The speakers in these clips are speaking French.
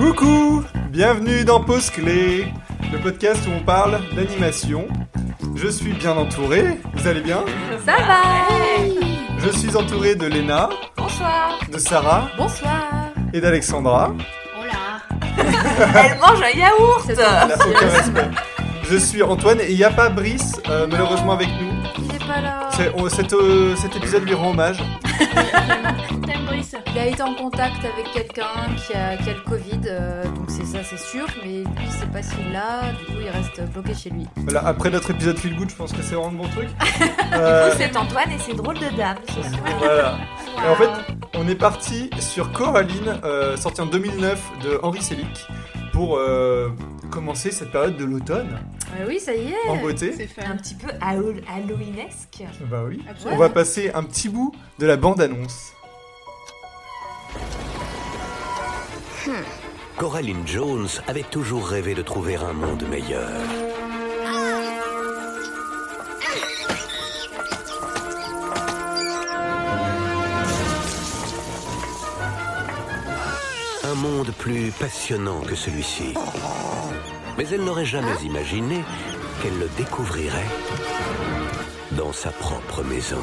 Coucou Bienvenue dans Pause Clé, le podcast où on parle d'animation. Je suis bien entouré, vous allez bien? Ça va Je suis entouré de Léna, Bonsoir de Sarah Bonsoir et d'Alexandra. Elle mange un yaourt Elle a aucun respect. Je suis Antoine et il n'y a pas Brice euh, malheureusement avec nous. Il est pas là C'est- on- cet, euh, cet épisode lui rend hommage. Il a été en contact avec quelqu'un qui a, qui a le Covid, euh, donc c'est ça, c'est sûr, mais lui, c'est pas s'il l'a, du coup, il reste bloqué chez lui. Voilà, après notre épisode Feel Good, je pense que c'est vraiment le bon truc. Euh, C'est Antoine et c'est drôle de dame. voilà. Et en fait, on est parti sur Coraline, euh, sorti en 2009 de Henri Selick, pour euh, commencer cette période de l'automne Ouais, oui, ça y est en beauté. C'est fun. Un petit peu Hall- Halloweenesque. Bah oui. On Absolument. va passer un petit bout de la bande-annonce. Coraline Jones avait toujours rêvé de trouver un monde meilleur. Un monde plus passionnant que celui-ci. Mais elle n'aurait jamais imaginé qu'elle le découvrirait dans sa propre maison.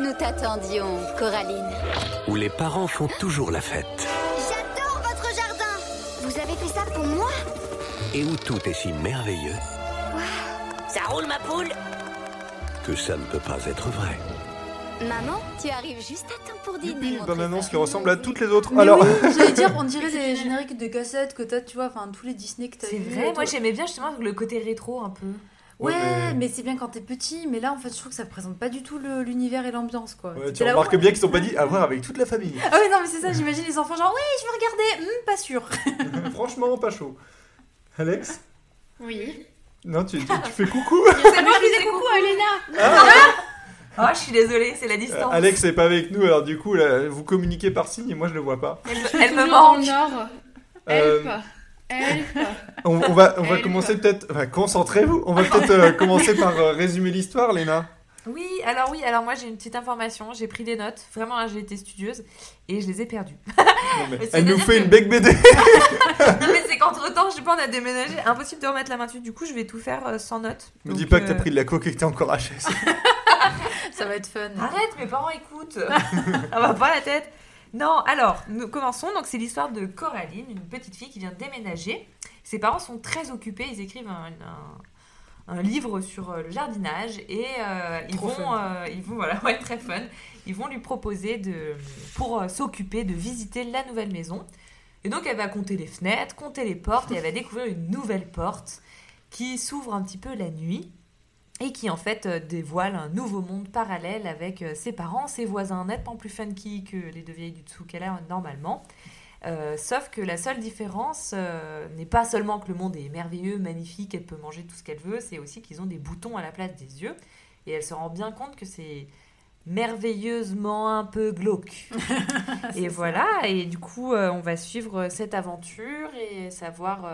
Nous t'attendions, Coraline. où les parents font toujours la fête. J'adore votre jardin. Vous avez fait ça pour moi? Et où tout est si merveilleux. Ça roule ma poule. Que ça ne peut pas être vrai. Maman, tu arrives juste à temps pour dîner, Une mon bande-annonce qui ressemble à toutes les autres. Mais Alors, oui, j'allais dire, on dirait des génériques de cassettes que t'as, tu vois, enfin, tous les Disney que t'as C'est vrai, moi j'aimais bien justement le côté rétro un peu. Ouais, Ouais, mais- mais, c'est bien quand t'es petit, mais là, en fait, je trouve que ça présente pas du tout l'univers et l'ambiance, quoi. Ouais, tu remarques ouais. bien qu'ils sont pas dit à voir avec toute la famille. Ah oui, non, mais c'est ça, j'imagine les enfants genre, oui, je vais regarder, Hum, pas sûr. Franchement, pas chaud. Alex? Oui. Non, tu, tu- tu fais coucou C'est moi qui disais coucou à Elena. Oh, je suis désolée, c'est la Euh, distance. Alex n'est pas avec nous, alors du coup, là, vous communiquez par signe et moi je le vois pas. Elle, me- elle me manque. or. Euh, Help. Help. On, on va, on va commencer peut-être. Enfin, concentrez-vous. On va peut-être euh, commencer par euh, résumer l'histoire, Léna. Oui, alors oui, alors moi j'ai une petite information, j'ai pris des notes, vraiment hein, j'ai été studieuse et je les ai perdues. Non, elle nous fait que- une bec BD. Non, mais c'est qu'entre temps, je sais pas, on a déménagé, impossible de remettre la main dessus, du coup je vais tout faire euh, sans notes. Me Donc, dis pas que t'as pris de la coke et que t'es encore HS. Ça va être fun. Arrête, mes parents écoutent. On va pas la tête. Non, alors, nous commençons. Donc, c'est l'histoire de Coraline, une petite fille qui vient déménager. Ses parents sont très occupés. Ils écrivent un, un- un livre sur euh, le jardinage et euh, ils, Trop vont, euh, ils vont, voilà, ouais, très fun. Ils vont lui proposer de, pour euh, s'occuper de visiter la nouvelle maison. Et donc, elle va compter les fenêtres, compter les portes et elle va découvrir une nouvelle porte qui s'ouvre un petit peu la nuit et qui en fait euh, dévoile un nouveau monde parallèle avec euh, ses parents, ses voisins nettement plus funky que les deux vieilles du dessous qu'elle a normalement. Euh, sauf que la seule différence euh, n'est pas seulement que le monde est merveilleux, magnifique, elle peut manger tout ce qu'elle veut, c'est aussi qu'ils ont des boutons à la place des yeux. Et elle se rend bien compte que c'est merveilleusement un peu glauque. et voilà, et du coup, euh, on va suivre cette aventure et savoir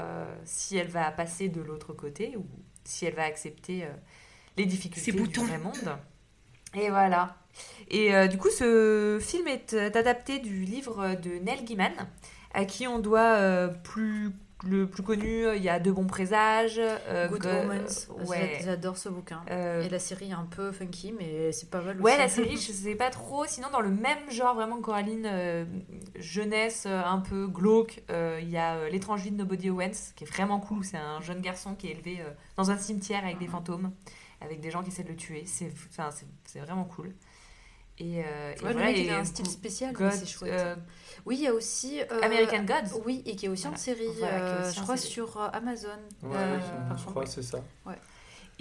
si elle va passer de l'autre côté ou si elle va accepter les difficultés du vrai monde. Et voilà. Et euh, du coup, ce film est euh, adapté du livre de Neil Gaiman, à qui on doit euh, plus le plus connu, il y a De bons présages, euh, Good Go- Omens, ouais. j'adore ce bouquin. Euh, Et la série est un peu funky, mais c'est pas mal aussi. Ouais, la série, je sais pas trop. Sinon, dans le même genre, vraiment, Coraline, jeunesse un peu glauque, il y a L'étrange vie de Nobody Owens, qui est vraiment cool. C'est un jeune garçon qui est élevé dans un cimetière avec des fantômes, avec des gens qui essaient de le tuer. C'est enfin, c'est- c'est vraiment cool. Et, euh, et Ouais, le voilà, mec, il a un style spécial, mais God, c'est chouette. euh, Oui, il y a aussi. euh, American Gods. Oui, et qui est aussi en Voilà. série, euh, aussi je en crois, série. sur euh, Amazon. Ouais, Euh, ouais, je crois, c'est ça.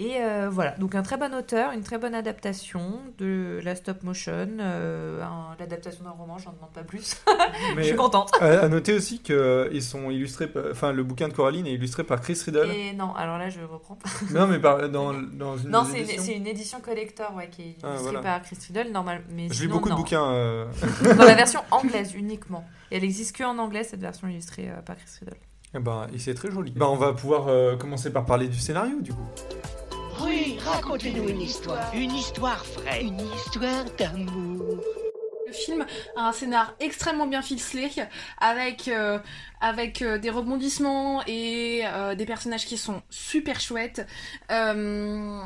Et euh, voilà, donc un très bon auteur, une très bonne adaptation de la stop motion, euh, un- l'adaptation d'un roman, j'en demande pas plus. Je suis contente. à, à noter aussi que ils sont illustrés, enfin le bouquin de Coraline est illustré par Chris Riddle. Et non, alors là, je reprends. Non, mais par- dans, dans une Non, c'est une, c'est une édition collector ouais, qui est illustrée Ah, voilà. par Chris Riddle, normal. Mais Je lis beaucoup de bouquins. euh, Dans la version anglaise uniquement. Et elle existe que en anglais, cette version illustrée euh, par Chris Riddle. eh ben, et c'est très joli. Ben, on va pouvoir euh, commencer par parler du scénario du coup. Oui, racontez-nous une histoire. Une histoire vraie. Une histoire d'amour. Le film a un scénar extrêmement bien ficelé, avec, euh, avec euh, des rebondissements et euh, des personnages qui sont super chouettes. Euh,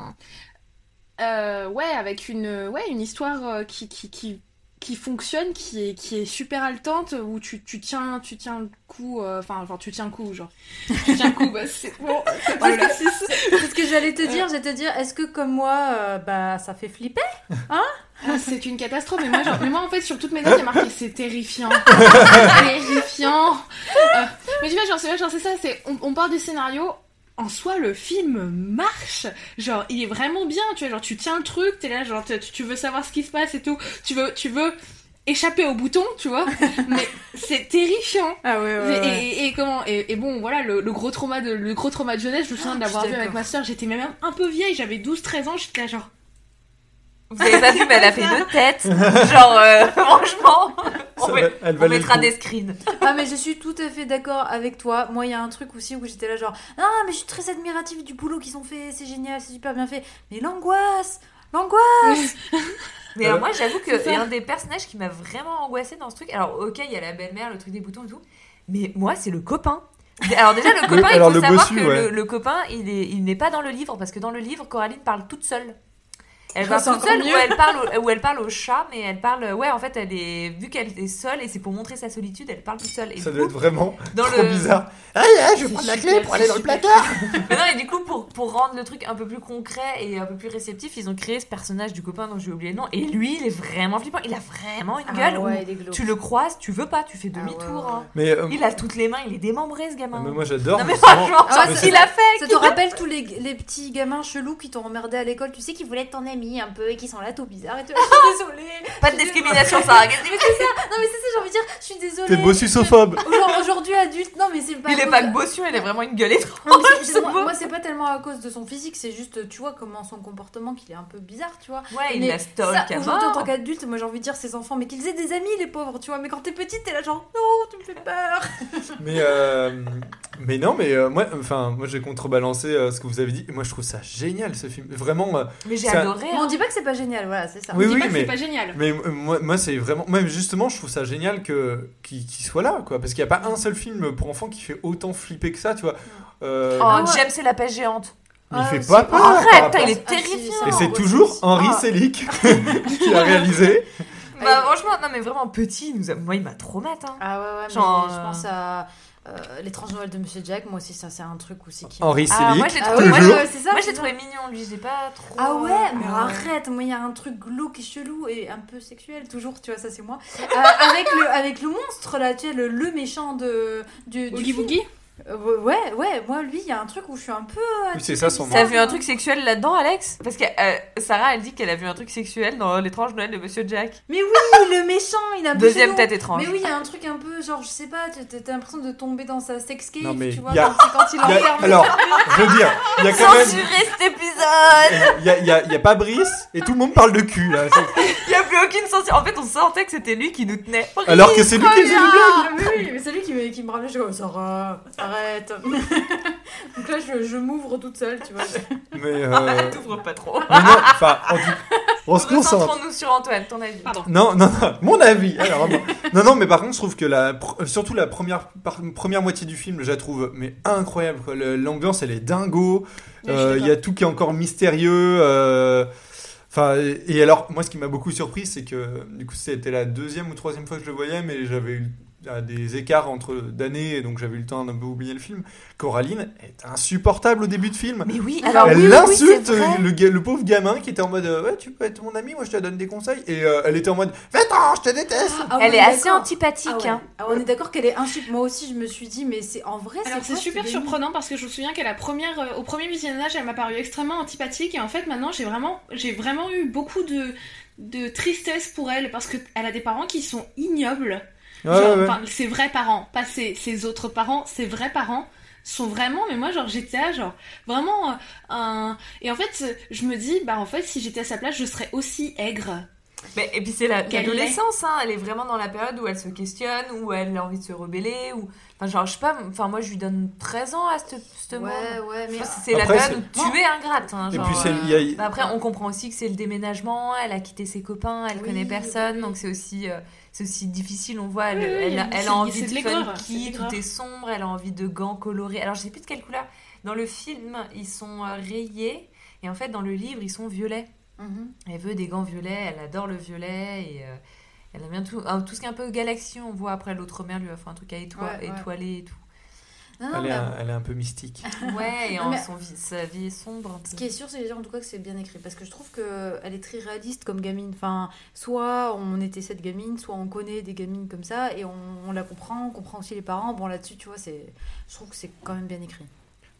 euh, ouais, avec une, ouais, une histoire euh, qui, qui, qui, qui fonctionne, qui est, qui est super haletante, où tu, tu, tiens, tu tiens le coup, euh, enfin, genre tu tiens le coup, genre. Tu tiens le coup, bah c'est bon, c'est ce que j'allais te dire, j'allais te dire, est-ce que comme moi, euh, bah ça fait flipper Ah, c'est une catastrophe, mais moi, genre, mais moi en fait sur toutes mes notes il y a marqué c'est terrifiant, terrifiant. Euh, mais tu vois genre c'est genre c'est ça, c'est on, on part du scénario. En soi, le film marche. Genre, il est vraiment bien. Tu vois, genre, tu tiens le truc, t'es là, genre, tu, tu veux savoir ce qui se passe et tout. Tu veux, tu veux échapper au bouton, tu vois. Mais c'est terrifiant. Ah ouais, Et, et- et comment et, et bon voilà le, le gros trauma de le gros trauma de jeunesse je me souviens de l'avoir vu avec ma soeur j'étais même un peu vieille j'avais 12-13 ans j'étais là genre Vous avez pas vu, mais elle a fait une tête. Genre, euh, franchement, on, met- va- elle on mettra des screens. Ah mais je suis tout à fait d'accord avec toi. Moi il y a un truc aussi où j'étais là genre ah mais je suis très admirative du boulot qu'ils ont fait, c'est génial, c'est super bien fait. Mais l'angoisse, l'angoisse. Mais Euh, alors, moi, j'avoue que c'est un des personnages qui m'a vraiment angoissée dans ce truc. Alors, ok, il y a la belle-mère, le truc des boutons et tout. Mais moi, c'est le copain. Alors déjà le copain, alors il faut le savoir bossu, que ouais. le, le copain, il est, il n'est pas dans le livre parce que dans le livre, Coraline parle toute seule. Elle Ah, parle toute seule où elle parle au, où elle parle au chat, mais elle parle ouais en fait elle est vu qu'elle est seule et c'est pour montrer sa solitude, elle parle toute seule. Et Ça doit coup, être vraiment dans trop le- bizarre. Ah, ah, je vais prendre la clé pour aller dans le placard. Mais non, et du coup, pour, pour rendre le truc un peu plus concret et un peu plus réceptif, ils ont créé ce personnage du copain dont j'ai oublié le nom. Et lui, il est vraiment flippant. Il a vraiment une Ah gueule ouais, où il est glauque. tu le croises, tu veux pas, tu fais Ah demi-tour. ouais. hein. Mais, euh, Il a toutes les mains, il est démembré ce gamin. mais moi j'adore. non, mais franchement, Ah, ce qu'il a fait. Ça te rappelle tous les, les petits gamins chelous qui t'ont emmerdé à l'école, tu sais, qui voulaient être ton un peu et qui sont là tout bizarres et tout. Je suis désolée. Pas de discrimination, que tu fais? Non mais c'est ça, j'ai envie de dire, je suis désolée. T'es bossusophobe. Genre, Aujourd'hui adulte, non mais c'est pas. Il est pas que bossu, il est vraiment une gueule étrange. Mais c'est- moi, c'est pas tellement à cause de son physique, c'est juste, tu vois, comment son comportement qu'il est un peu bizarre, tu vois. Ouais, il Mais la ça, stalk Aujourd'hui, en tant qu'adulte, moi j'ai envie de dire ses enfants, mais qu'ils aient des amis, les pauvres, tu vois. Mais quand t'es petite, t'es là genre, non, tu me fais peur. Mais, euh, mais non, mais euh, moi, enfin, moi j'ai contrebalancé euh, ce que vous avez dit. Et moi je trouve ça génial ce film. Vraiment. euh, Mais j'ai Ça- adoré. Mais on hein. dit pas que c'est pas génial, voilà, c'est ça. Oui, on dit oui, pas que mais- c'est pas génial Mais euh, moi, moi c'est vraiment. Même justement, je trouve ça génial que qu'il soit là, quoi. Parce qu'il n'y a pas un seul film pour enfants qui fait autant flipper que ça, tu vois. Euh, Oh, Ah ouais. James, c'est la pêche géante. il Ah, fait pas peur. par Arrête, rapport- il est Ah, terrifiant. ça Et c'est ouais, toujours. Henri Ah. Selick qui l'a réalisé. Bah, franchement, non, mais vraiment petit, a... moi, il m'a trop mat. Hein. Ah ouais, ouais, mais Genre, je euh, pense à euh, L'étrange Noël de Monsieur Jack, moi aussi, ça c'est un truc aussi qui. Henri Ah, moi, j'ai Ah trouvé, ouais, moi, toujours. ouais, c'est ça. moi, c'est j'ai ça. trouvé mignon, lui, j'ai pas trop. Ah ouais, mais arrête, moi il y a un truc glauque et chelou et un peu sexuel toujours, tu vois, ça c'est moi. Euh, avec, le, avec le monstre là, tu sais, le, le méchant de, du, du Oogie film. Boogie? Euh, ouais, ouais, moi lui, il y a un truc où je suis un peu. Oui, c'est ça, son T'as vu un truc sexuel là-dedans, Alex? Parce que euh, Sarah, elle dit qu'elle a vu un truc sexuel dans l'étrange Noël de Monsieur Jack. Mais oui, le méchant, il a Deuxième tête étrange. Mais oui, il y a un truc un peu, genre, je sais pas, tu- t'as l'impression de tomber dans sa sex cave, Non, mais tu vois, y a- quand, c'est quand il enferme. alors, je veux dire, il y a quand même. Censurez cet épisode Il y a, il y a- y a pas Brice et tout le monde parle de cul là. Il y a plus aucune censure. En fait, on sentait que c'était lui qui nous tenait. Alors que c'est lui qui faisait mais oui, mais c'est lui qui me, qui me rappelait, je comme, Sarah, arrête. Donc là, je, je m'ouvre toute seule, tu vois. Mais, euh, T'ouvres pas trop. mais non, enfin, en tout- on se concentre. Recentrons-nous sur Antoine, ton avis. Pardon. Non, non, non, mon avis. Alors, non, non, mais par contre, je trouve que la, pr- surtout la première, par- première moitié du film, je la trouve mais incroyable. L'ambiance, elle est dingo. Euh, Il y a tout qui est encore mystérieux. euh, Enfin, et alors, moi, ce qui m'a beaucoup surpris, c'est que du coup, c'était la deuxième ou troisième fois que je le voyais, mais j'avais eu euh, des écarts entre d'années, et donc j'avais eu le temps d'un peu oublier le film. Coraline est insupportable au début de film. Mais oui, Alors, elle oui, le, pauvre gamin qui était en mode euh, ouais tu peux être mon ami moi je te donne des conseils et euh, elle était en mode va-t'en je te déteste Ah, elle on est assez antipathique. Ah ouais. hein. Ah, on est d'accord qu'elle est insulte. Moi aussi, je me suis dit, mais c'est en vrai, Alors c'est super surprenant parce que je me souviens qu'à la première, euh, au premier visionnage, elle m'a paru extrêmement antipathique et en fait maintenant j'ai vraiment, j'ai vraiment eu beaucoup de, de tristesse pour elle parce que elle a des parents qui sont ignobles. Ouais, Genre, ouais, ouais. enfin, ses vrais parents, pas ses, ses autres parents, ses vrais parents sont vraiment, mais moi genre j'étais là genre vraiment euh, un, et en fait je me dis bah en fait si j'étais à sa place je serais aussi aigre. Mais, et puis c'est l'adolescence, hein, elle est vraiment dans la période où elle se questionne, où elle a envie de se rebeller, ou... Enfin, genre, je sais pas, enfin, moi je lui donne 13 ans à ce ce Ouais, ouais, mais. C'est la période où tu es ingrate. Hein, Et puis, c'est- euh, il y a- bah après, on comprend aussi que c'est le déménagement, elle a quitté ses copains, elle Oui, connaît personne, oui. donc c'est aussi, euh, c'est aussi difficile. On voit, elle, Oui, oui, elle, a- elle envie de funky, tout est sombre, elle a envie de gants colorés. Alors, je sais plus de quelle couleur. Dans le film, ils sont euh, rayés, et en fait, dans le livre, ils sont violets. Mhm. Elle veut des gants violets, elle adore le violet et euh, elle aime bien tout, ah, tout ce qui est un peu galaxie. On voit après l'autre mère lui a fait un truc à étoi- Ouais, ouais. étoilé et tout. Non, non, Elle est, un, elle est un peu mystique. Ouais, et Non, en mais- son vie- sa vie est sombre. Ce qui est sûr, c'est en tout cas que c'est bien écrit parce que je trouve que elle est très réaliste comme gamine. Enfin, soit on était cette gamine, soit on connaît des gamines comme ça et on, on la comprend, on comprend aussi les parents. Bon là-dessus, tu vois, c'est, je trouve que c'est quand même bien écrit.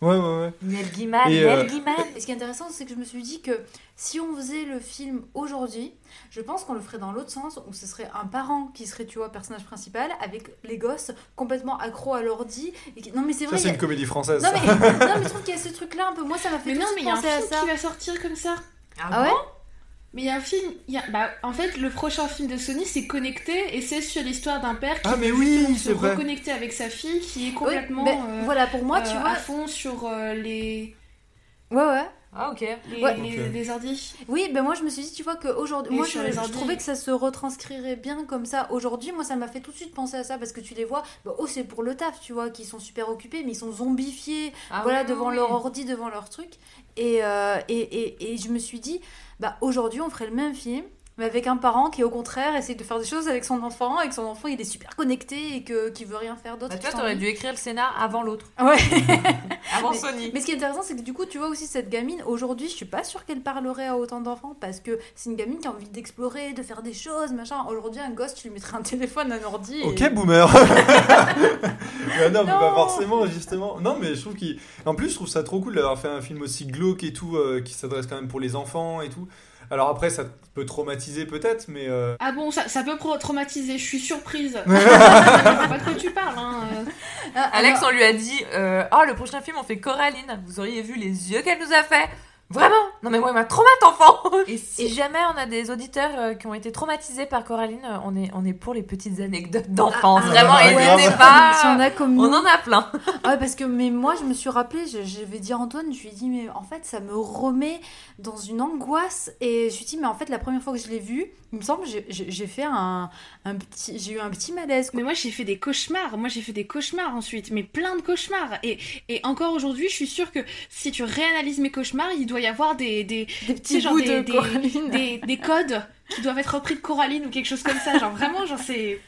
Ouais, ouais, ouais. Nel Gaiman, euh, Gaiman. Et ce qui est intéressant, c'est que je me suis dit que si on faisait le film aujourd'hui, je pense qu'on le ferait dans l'autre sens, où ce serait un parent qui serait, tu vois, personnage principal, avec les gosses complètement accros à l'ordi. Et qui... Non mais c'est Ça, vrai. c'est il y une comédie française. Non ça. mais, non mais je trouve qu'il y a ce truc-là un peu. Moi, ça m'a fait Mais tout non, mais il y a un penser à film ça. qui va sortir comme ça. Ah ouais? Bon? Mais il y a un film, il y a- bah, en fait, le prochain film de Sony, c'est Connecté, et c'est sur l'histoire d'un père qui Ah, mais oui, se vrai. reconnecter avec sa fille, qui est Oui, complètement euh, voilà, pour moi, tu euh, vois. à fond sur euh, les, Ouais, ouais. Ah, ok. les, Ouais. les, Ok. les ordi. Oui, ben moi je me suis dit, tu vois, qu'aujourd'hui, moi je, les je ordi. trouvais que ça se retranscrirait bien comme ça aujourd'hui. Moi ça m'a fait tout de suite penser à ça parce que tu les vois, bah, oh c'est pour le taf, tu vois, qui sont super occupés, mais ils sont zombifiés, Ah voilà, oui, devant oui, leur ordi, devant leur truc. Et, euh, et, et, et je me suis dit, bah aujourd'hui on ferait le même film. Mais avec un parent qui, au contraire, essaie de faire des choses avec son enfant et que son enfant il est super connecté et que, qui veut rien faire d'autre. Bah, tu vois, t'aurais dû écrire le scénar avant l'autre. Ouais. Avant Mais- Sony. Mais ce qui est intéressant, c'est que du coup, tu vois aussi cette gamine, aujourd'hui, je suis pas sûre qu'elle parlerait à autant d'enfants parce que c'est une gamine qui a envie d'explorer, de faire des choses, machin. Aujourd'hui, un gosse, tu lui mettrais un téléphone, un ordi. et- Ok, boomer. Non, mais pas forcément, justement. Non, mais je trouve qu'il. En plus, je trouve ça trop cool d'avoir fait un film aussi glauque et tout, euh, qui s'adresse quand même pour les enfants et tout. Alors après, ça peut traumatiser peut-être, mais. euh, Ah bon, ça, ça peut pro- traumatiser, je suis surprise. je sais pas de quoi tu parles, hein. Alex, alors- on lui a dit euh, Oh, le prochain film, on fait Coraline. Vous auriez vu les yeux qu'elle nous a fait. Vraiment Non, mais moi, il m'a traumatisé, enfant Et si jamais on a des auditeurs euh, qui ont été traumatisés par Coraline, euh, on est, on est pour les petites anecdotes d'enfance. Ah, Vraiment, ouais, n'hésitez pas. Si on a comme. On en a plein. Ah ouais, parce que mais moi je me suis rappelé, je, je vais dire Antoine, je lui ai dit mais en fait ça me remet dans une angoisse et je me suis dit mais en fait la première fois que je l'ai vu, il me semble j'ai- fait un, un petit j'ai eu un petit malaise. quoi. Mais moi j'ai fait des cauchemars, moi j'ai fait des cauchemars ensuite, mais plein de cauchemars. Et, et encore aujourd'hui, je suis sûre que si tu réanalyses mes cauchemars, il doit y avoir des, des, Des petits genre bouts des- de des- Coraline. des, des codes qui doivent être repris de Coraline ou quelque chose comme ça. Genre vraiment, genre c'est.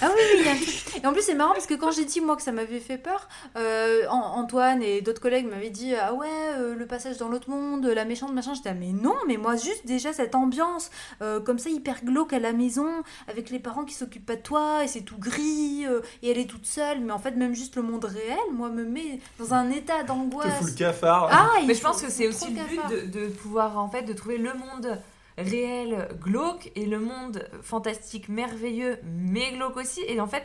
Ah oui, oui, il y a un truc. Et en plus, c'est marrant parce que quand j'ai dit, moi, que ça m'avait fait peur, euh, An- Antoine et d'autres collègues m'avaient dit Ah ouais, euh, le passage dans l'autre monde, la méchante, machin. J'étais, ah, mais non, mais moi, juste déjà cette ambiance, euh, comme ça, hyper glauque à la maison, avec les parents qui s'occupent pas de toi, et c'est tout gris, euh, et elle est toute seule. Mais en fait, même juste le monde réel, moi, me met dans un état te d'angoisse. fout le cafard. Ah, Mais je pense que c'est aussi le but de pouvoir en fait de trouver le monde réel glauque et le monde fantastique merveilleux mais glauque aussi et en fait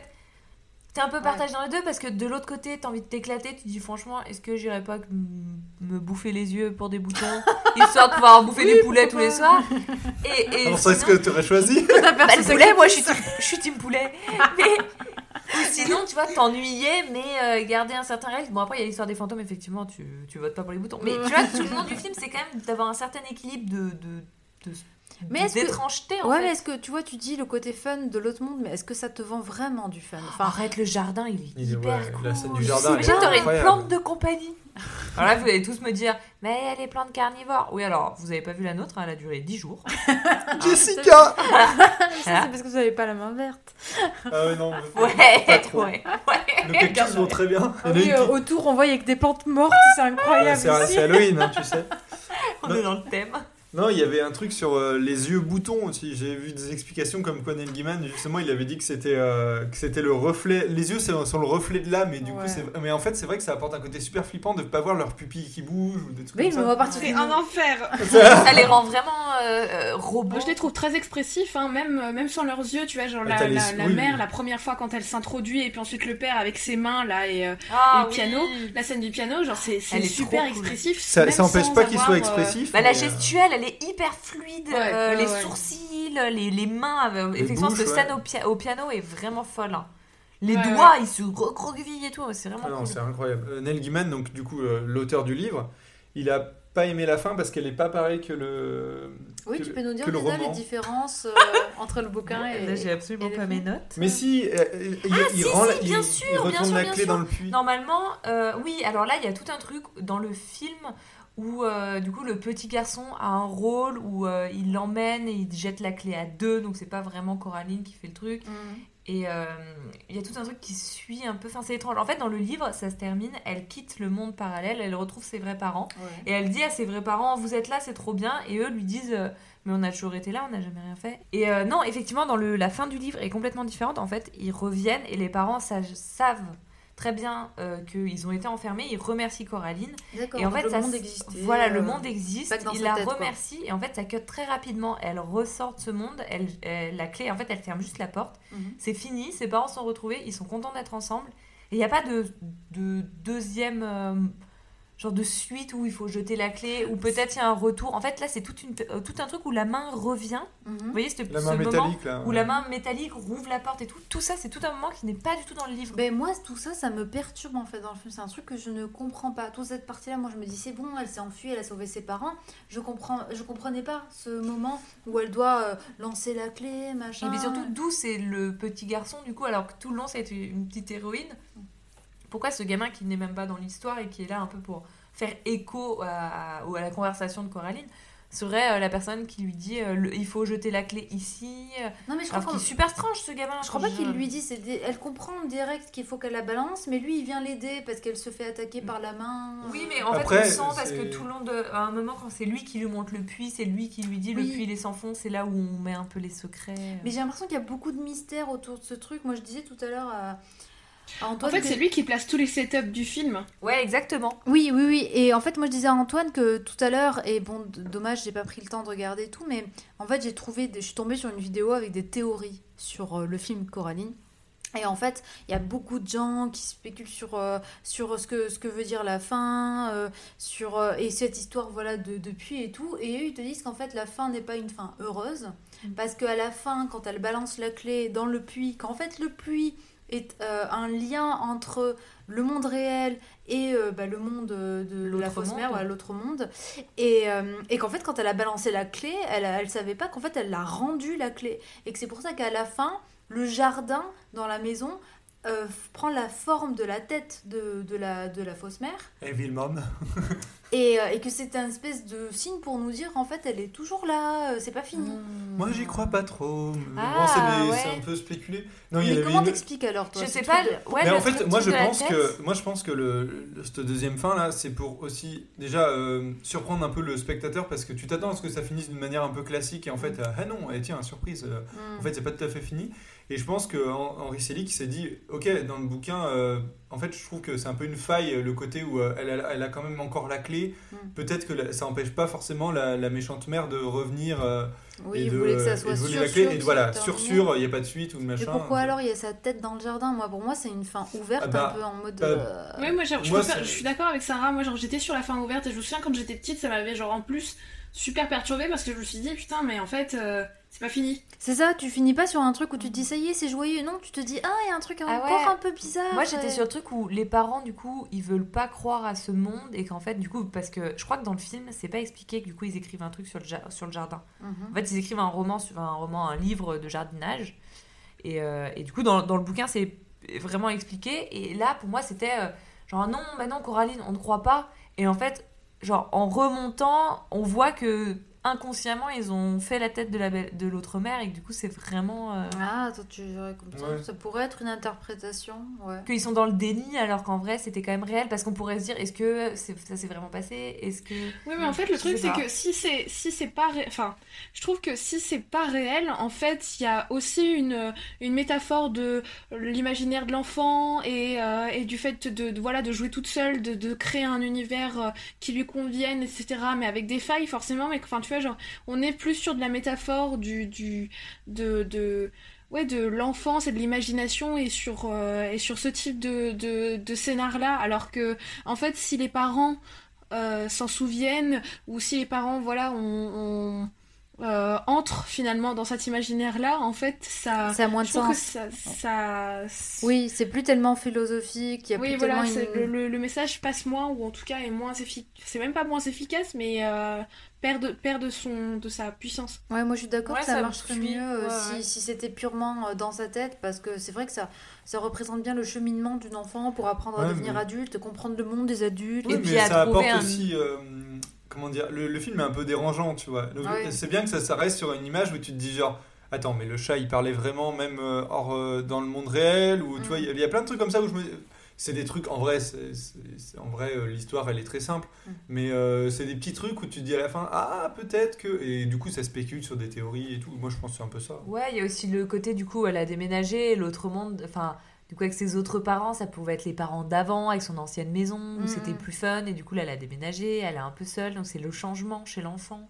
t'es un peu partagé dans les deux parce que de l'autre côté t'as envie de t'éclater tu te dis franchement est-ce que j'irais pas me bouffer les yeux pour des boutons histoire de pouvoir bouffer des poulets tous les soirs et, et Alors, ça, est-ce que sinon- tu aurais choisi bah, le poulet, moi je suis, team, je suis team poulet. Mais ou sinon, tu vois, t'ennuyais, mais euh, garder un certain réalisme. Bon, après, il y a l'histoire des fantômes, effectivement, tu, tu votes pas pour les boutons. Mais tu vois, tout le long du film, c'est quand même d'avoir un certain équilibre de. de, de Mais est-ce que- d'étrangeté en Ouais, fait. mais est-ce que tu vois, tu dis le côté fun de l'autre monde, mais est-ce que ça te vend vraiment du fun? Enfin, Arrête le jardin, il est Il hyper ouais, cool. la scène du jardin, est t'aurais une plante de compagnie. Alors là, vous allez tous me dire, mais elle est plante carnivore. Oui, alors, vous avez pas vu la nôtre, elle a duré 10 jours. Jessica ça, c'est parce que vous avez pas la main verte. Ah ouais, non. mais- Ouais, Pas trop. ouais, ouais. Le cactus vont très bien. Ah Il y a oui, euh, qui- autour, on voit avec des plantes mortes, c'est incroyable. Ouais, c'est Halloween, hein, tu sais. On est dans le thème. Non, il y avait un truc sur euh, les yeux boutons aussi. J'ai vu des explications comme quoi Neil Gaiman, justement, il avait dit que c'était euh, que c'était le reflet. Les yeux, c'est sont le reflet de l'âme, et du Ouais. coup, c'est. Mais en fait, c'est vrai que ça apporte un côté super flippant de pas voir leurs pupilles qui bougent ou des trucs Oui, mais comme on va partir C'est un enfer. Ça les rend vraiment euh, euh, robots. Moi, je les trouve très expressifs, hein, même, même sans leurs yeux, tu vois, genre Ah, la, t'as les- la, la oui, mère, oui. la première fois quand elle s'introduit, et puis ensuite le père avec ses mains, là, et, Ah, et le oui. piano, la scène du piano, genre c'est super cool. expressif. Ça, ça empêche pas qu'il soit euh, expressif. Bah, la gestuelle, elle est hyper fluide. Ouais, euh, ouais, les ouais. sourcils, cils, les, les mains. euh, Les effectivement, bouches, cette ouais. scène au, pia- au piano est vraiment folle. hein. Les Ouais, doigts, ils se recroquevillent et tout. C'est vraiment Ah non, cool. c'est incroyable. Euh, Neil Gaiman, donc du coup euh, l'auteur du livre, il a pas aimé la fin parce qu'elle est pas pareille que le. Oui, que tu le- peux nous dire le déjà les roman. différences euh, entre le bouquin et. Là, j'ai absolument pas film. mes notes. Mais si, euh, il, il Ah, si, rend si, la- bien il, sûr, il bien retourne sûr, la bien clé sûr. dans le puits. Normalement, euh, oui, alors là, il y a tout un truc dans le film où, euh, du coup, le petit garçon a un rôle où euh, il l'emmène et il jette la clé à deux, donc c'est pas vraiment Coraline qui fait le truc. Mhm. Et euh, il y a tout un truc qui suit un peu, enfin c'est étrange. En fait, dans le livre, ça se termine, elle quitte le monde parallèle, elle retrouve ses vrais parents, Ouais. et elle dit à ses vrais parents, vous êtes là, c'est trop bien, et eux lui disent, mais on a toujours été là, on n'a jamais rien fait. Et non, effectivement, dans le, la fin du livre est complètement différente. En fait, ils reviennent et les parents sa- savent très bien euh, qu'ils ont été enfermés, ils remercient Coraline. Et en fait, le ça, monde existait. voilà, le euh, monde existe. Il la tête, quoi. remercie et en fait, ça cut très rapidement. Elle ressort de ce monde. Elle, elle- la clé, en fait, elle ferme juste la porte. Mhm. C'est fini. Ses parents sont retrouvés. Ils sont contents d'être ensemble. Et il n'y a pas de, de deuxième euh, genre de suite où il faut jeter la clé ou peut-être il y a un retour. En fait, là, c'est toute une, euh, tout un truc où la main revient. Mhm. Vous voyez ce, La ce main moment métallique là. où la main métallique rouvre la porte et tout. Tout ça, c'est tout un moment qui n'est pas du tout dans le livre. Ben moi, tout ça, ça me perturbe en fait dans le film. C'est un truc que je ne comprends pas. Toute cette partie-là, moi, je me dis c'est bon, elle s'est enfuie, elle a sauvé ses parents. Je comprends, je comprenais pas ce moment où elle doit euh, lancer la clé, machin. Et mais surtout, d'où c'est le petit garçon, du coup, alors que tout le long, c'est une petite héroïne. Pourquoi ce gamin qui n'est même pas dans l'histoire et qui est là un peu pour faire écho à, à- à la conversation de Coraline serait euh, la personne qui lui dit euh, le- il faut jeter la clé ici. euh, Non mais je crois, qu'il qu'on- est super strange ce gamin. je crois pas qu'il lui dit. c'est des- Elle comprend direct qu'il faut qu'elle la balance, mais lui, il vient l'aider parce qu'elle se fait attaquer par la main. Oui, mais en Après, fait, on sent parce que tout le long de. À un moment, quand c'est lui qui lui montre le puits, c'est lui qui lui dit Oui. le puits il est sans fond, c'est là où on met un peu les secrets. Mais j'ai l'impression qu'il y a beaucoup de mystères autour de ce truc. Moi, je disais tout à l'heure à, En Antoine. fait, que- c'est lui qui place tous les setups du film. Ouais, exactement. Oui, oui, oui. Et en fait, moi, je disais à Antoine que tout à l'heure, et bon, dommage, j'ai pas pris le temps de regarder tout, mais en fait, j'ai trouvé, des- je suis tombée sur une vidéo avec des théories sur euh, le film Coraline. Et en fait, il y a beaucoup de gens qui spéculent sur, euh, sur ce, que, ce que veut dire la fin, euh, sur, euh, et cette histoire voilà, de, de puits et tout. Et eux, ils te disent qu'en fait, la fin n'est pas une fin heureuse. Parce qu'à la fin, quand elle balance la clé dans le puits, qu'en fait, le puits est euh, un lien entre le monde réel et euh, bah, le monde euh, de, de la L'autre fausse monde. mère, l'autre monde. Et, euh, et qu'en fait, quand elle a balancé la clé, elle, elle savait pas qu'en fait, elle l'a rendu la clé. Et que c'est pour ça qu'à la fin, le jardin dans la maison euh, prend la forme de la tête de, de, la, de la fausse mère. Evil Mom. Et, euh, et que c'est un espèce de signe pour nous dire en fait, elle est toujours là, euh, c'est pas fini. Moi j'y crois pas trop. Ah, bon, c'est ouais. un peu spéculé. Non, il y Mais comment une- t'expliques alors toi Je sais pas. de- Ouais, mais en fait, moi je pense que moi je pense que le, le- cette deuxième fin là, c'est pour aussi déjà euh, surprendre un peu le spectateur parce que tu t'attends à ce que ça finisse d'une manière un peu classique et en fait, euh, ah non, eh, tiens, surprise. euh, Mm. En fait, c'est pas tout à fait fini. Et je pense que Hen- Henri Selick s'est dit, ok, dans le bouquin, euh, en fait, je trouve que c'est un peu une faille, le côté où euh, elle, a, elle a quand même encore la clé. Mm. Peut-être que la- ça empêche pas forcément la, la méchante mère de revenir euh, Oui, et il de, voulait que et ça de soit voler sûr, la clé. sûr et voilà, sûr, sûr, il n'y a pas de suite ou de Mais machin. pourquoi alors il y a sa tête dans le jardin? Moi, pour moi, c'est une fin ouverte, Ah bah, un peu en mode. Ouais, moi, je, Moi, préfère- c'est- je suis d'accord avec Sarah. Moi, genre, j'étais sur la fin ouverte et je me souviens quand j'étais petite, ça m'avait genre en plus super perturbée parce que je me suis dit putain, mais en fait, euh, c'est pas fini. C'est ça, tu finis pas sur un truc où tu te dis ça y est, c'est joyeux. Non, tu te dis ah, il y a un truc Ah encore ouais. un peu bizarre. Moi j'étais et- sur le truc où les parents du coup ils veulent pas croire à ce monde et qu'en fait du coup parce que je crois que dans le film c'est pas expliqué que du coup ils écrivent un truc sur le, ja- sur le jardin. Mhm. En fait ils écrivent un roman sur un roman un livre de jardinage et, euh, et du coup dans, dans le bouquin c'est vraiment expliqué et là pour moi c'était euh, genre non bah non Coraline on ne croit pas et en fait genre en remontant on voit que inconsciemment ils ont fait la tête de la belle- de l'autre mère et que du coup c'est vraiment euh, Ah, toi tu dirais comme ça. Ouais. Ça pourrait être une interprétation, ouais. qu'ils sont dans le déni alors qu'en vrai c'était quand même réel parce qu'on pourrait se dire est-ce que c'est- ça s'est vraiment passé? Est-ce que Oui, mais en fait, le Je truc, c'est pas. que si c'est si c'est pas, ré- enfin, je trouve que si c'est pas réel, en fait, il y a aussi une une métaphore de l'imaginaire de l'enfant et euh, et du fait de, de- voilà de jouer toute seule, de de créer un univers euh, qui lui convienne, etc. Mais avec des failles forcément. Mais enfin, tu on est plus sur de la métaphore du de l'enfance et de l'imagination et sur euh, et sur ce type de de, de scénar là alors que en fait si les parents euh, s'en souviennent ou si les parents voilà ont, ont, euh, entre finalement dans cet imaginaire-là, en fait, ça. Ça a moins de je trouve que sens. ça. ça Oui, c'est plus tellement philosophique. Il y a oui, plus voilà, tellement une- le, message passe moins, ou en tout cas est moins efficace. C'est même pas moins efficace, mais euh, perd, de, perd de, son, de sa puissance. Ouais, moi je suis d'accord Ouais, que ça, marcherait mieux euh, Ouais, si, ouais. si c'était purement dans sa tête, parce que c'est vrai que ça, ça représente bien le cheminement d'une enfant pour apprendre à devenir mais- adulte, comprendre le monde des adultes. Oui, Et puis mais à ça trouver apporte un- aussi. Comment dire le, le film est un peu dérangeant, tu vois. Ouais. C'est bien que ça, ça reste sur une image où tu te dis genre. Attends, mais le chat il parlait vraiment même euh, hors euh, dans le monde réel ou tu Mm. vois il y, a- il y a plein de trucs comme ça où je me c'est des trucs en vrai c'est- en vrai euh, l'histoire elle est très simple Mm. mais euh, c'est des petits trucs où tu te dis à la fin ah peut-être que et du coup ça spécule sur des théories et tout moi je pense que c'est un peu ça Ouais, il y a aussi le côté du coup, elle a déménagé, l'autre monde, enfin, du coup, avec ses autres parents, ça pouvait être les parents d'avant, avec son ancienne maison, où Mhm. c'était plus fun, et du coup, là, elle a déménagé, elle est un peu seule, donc c'est le changement chez l'enfant.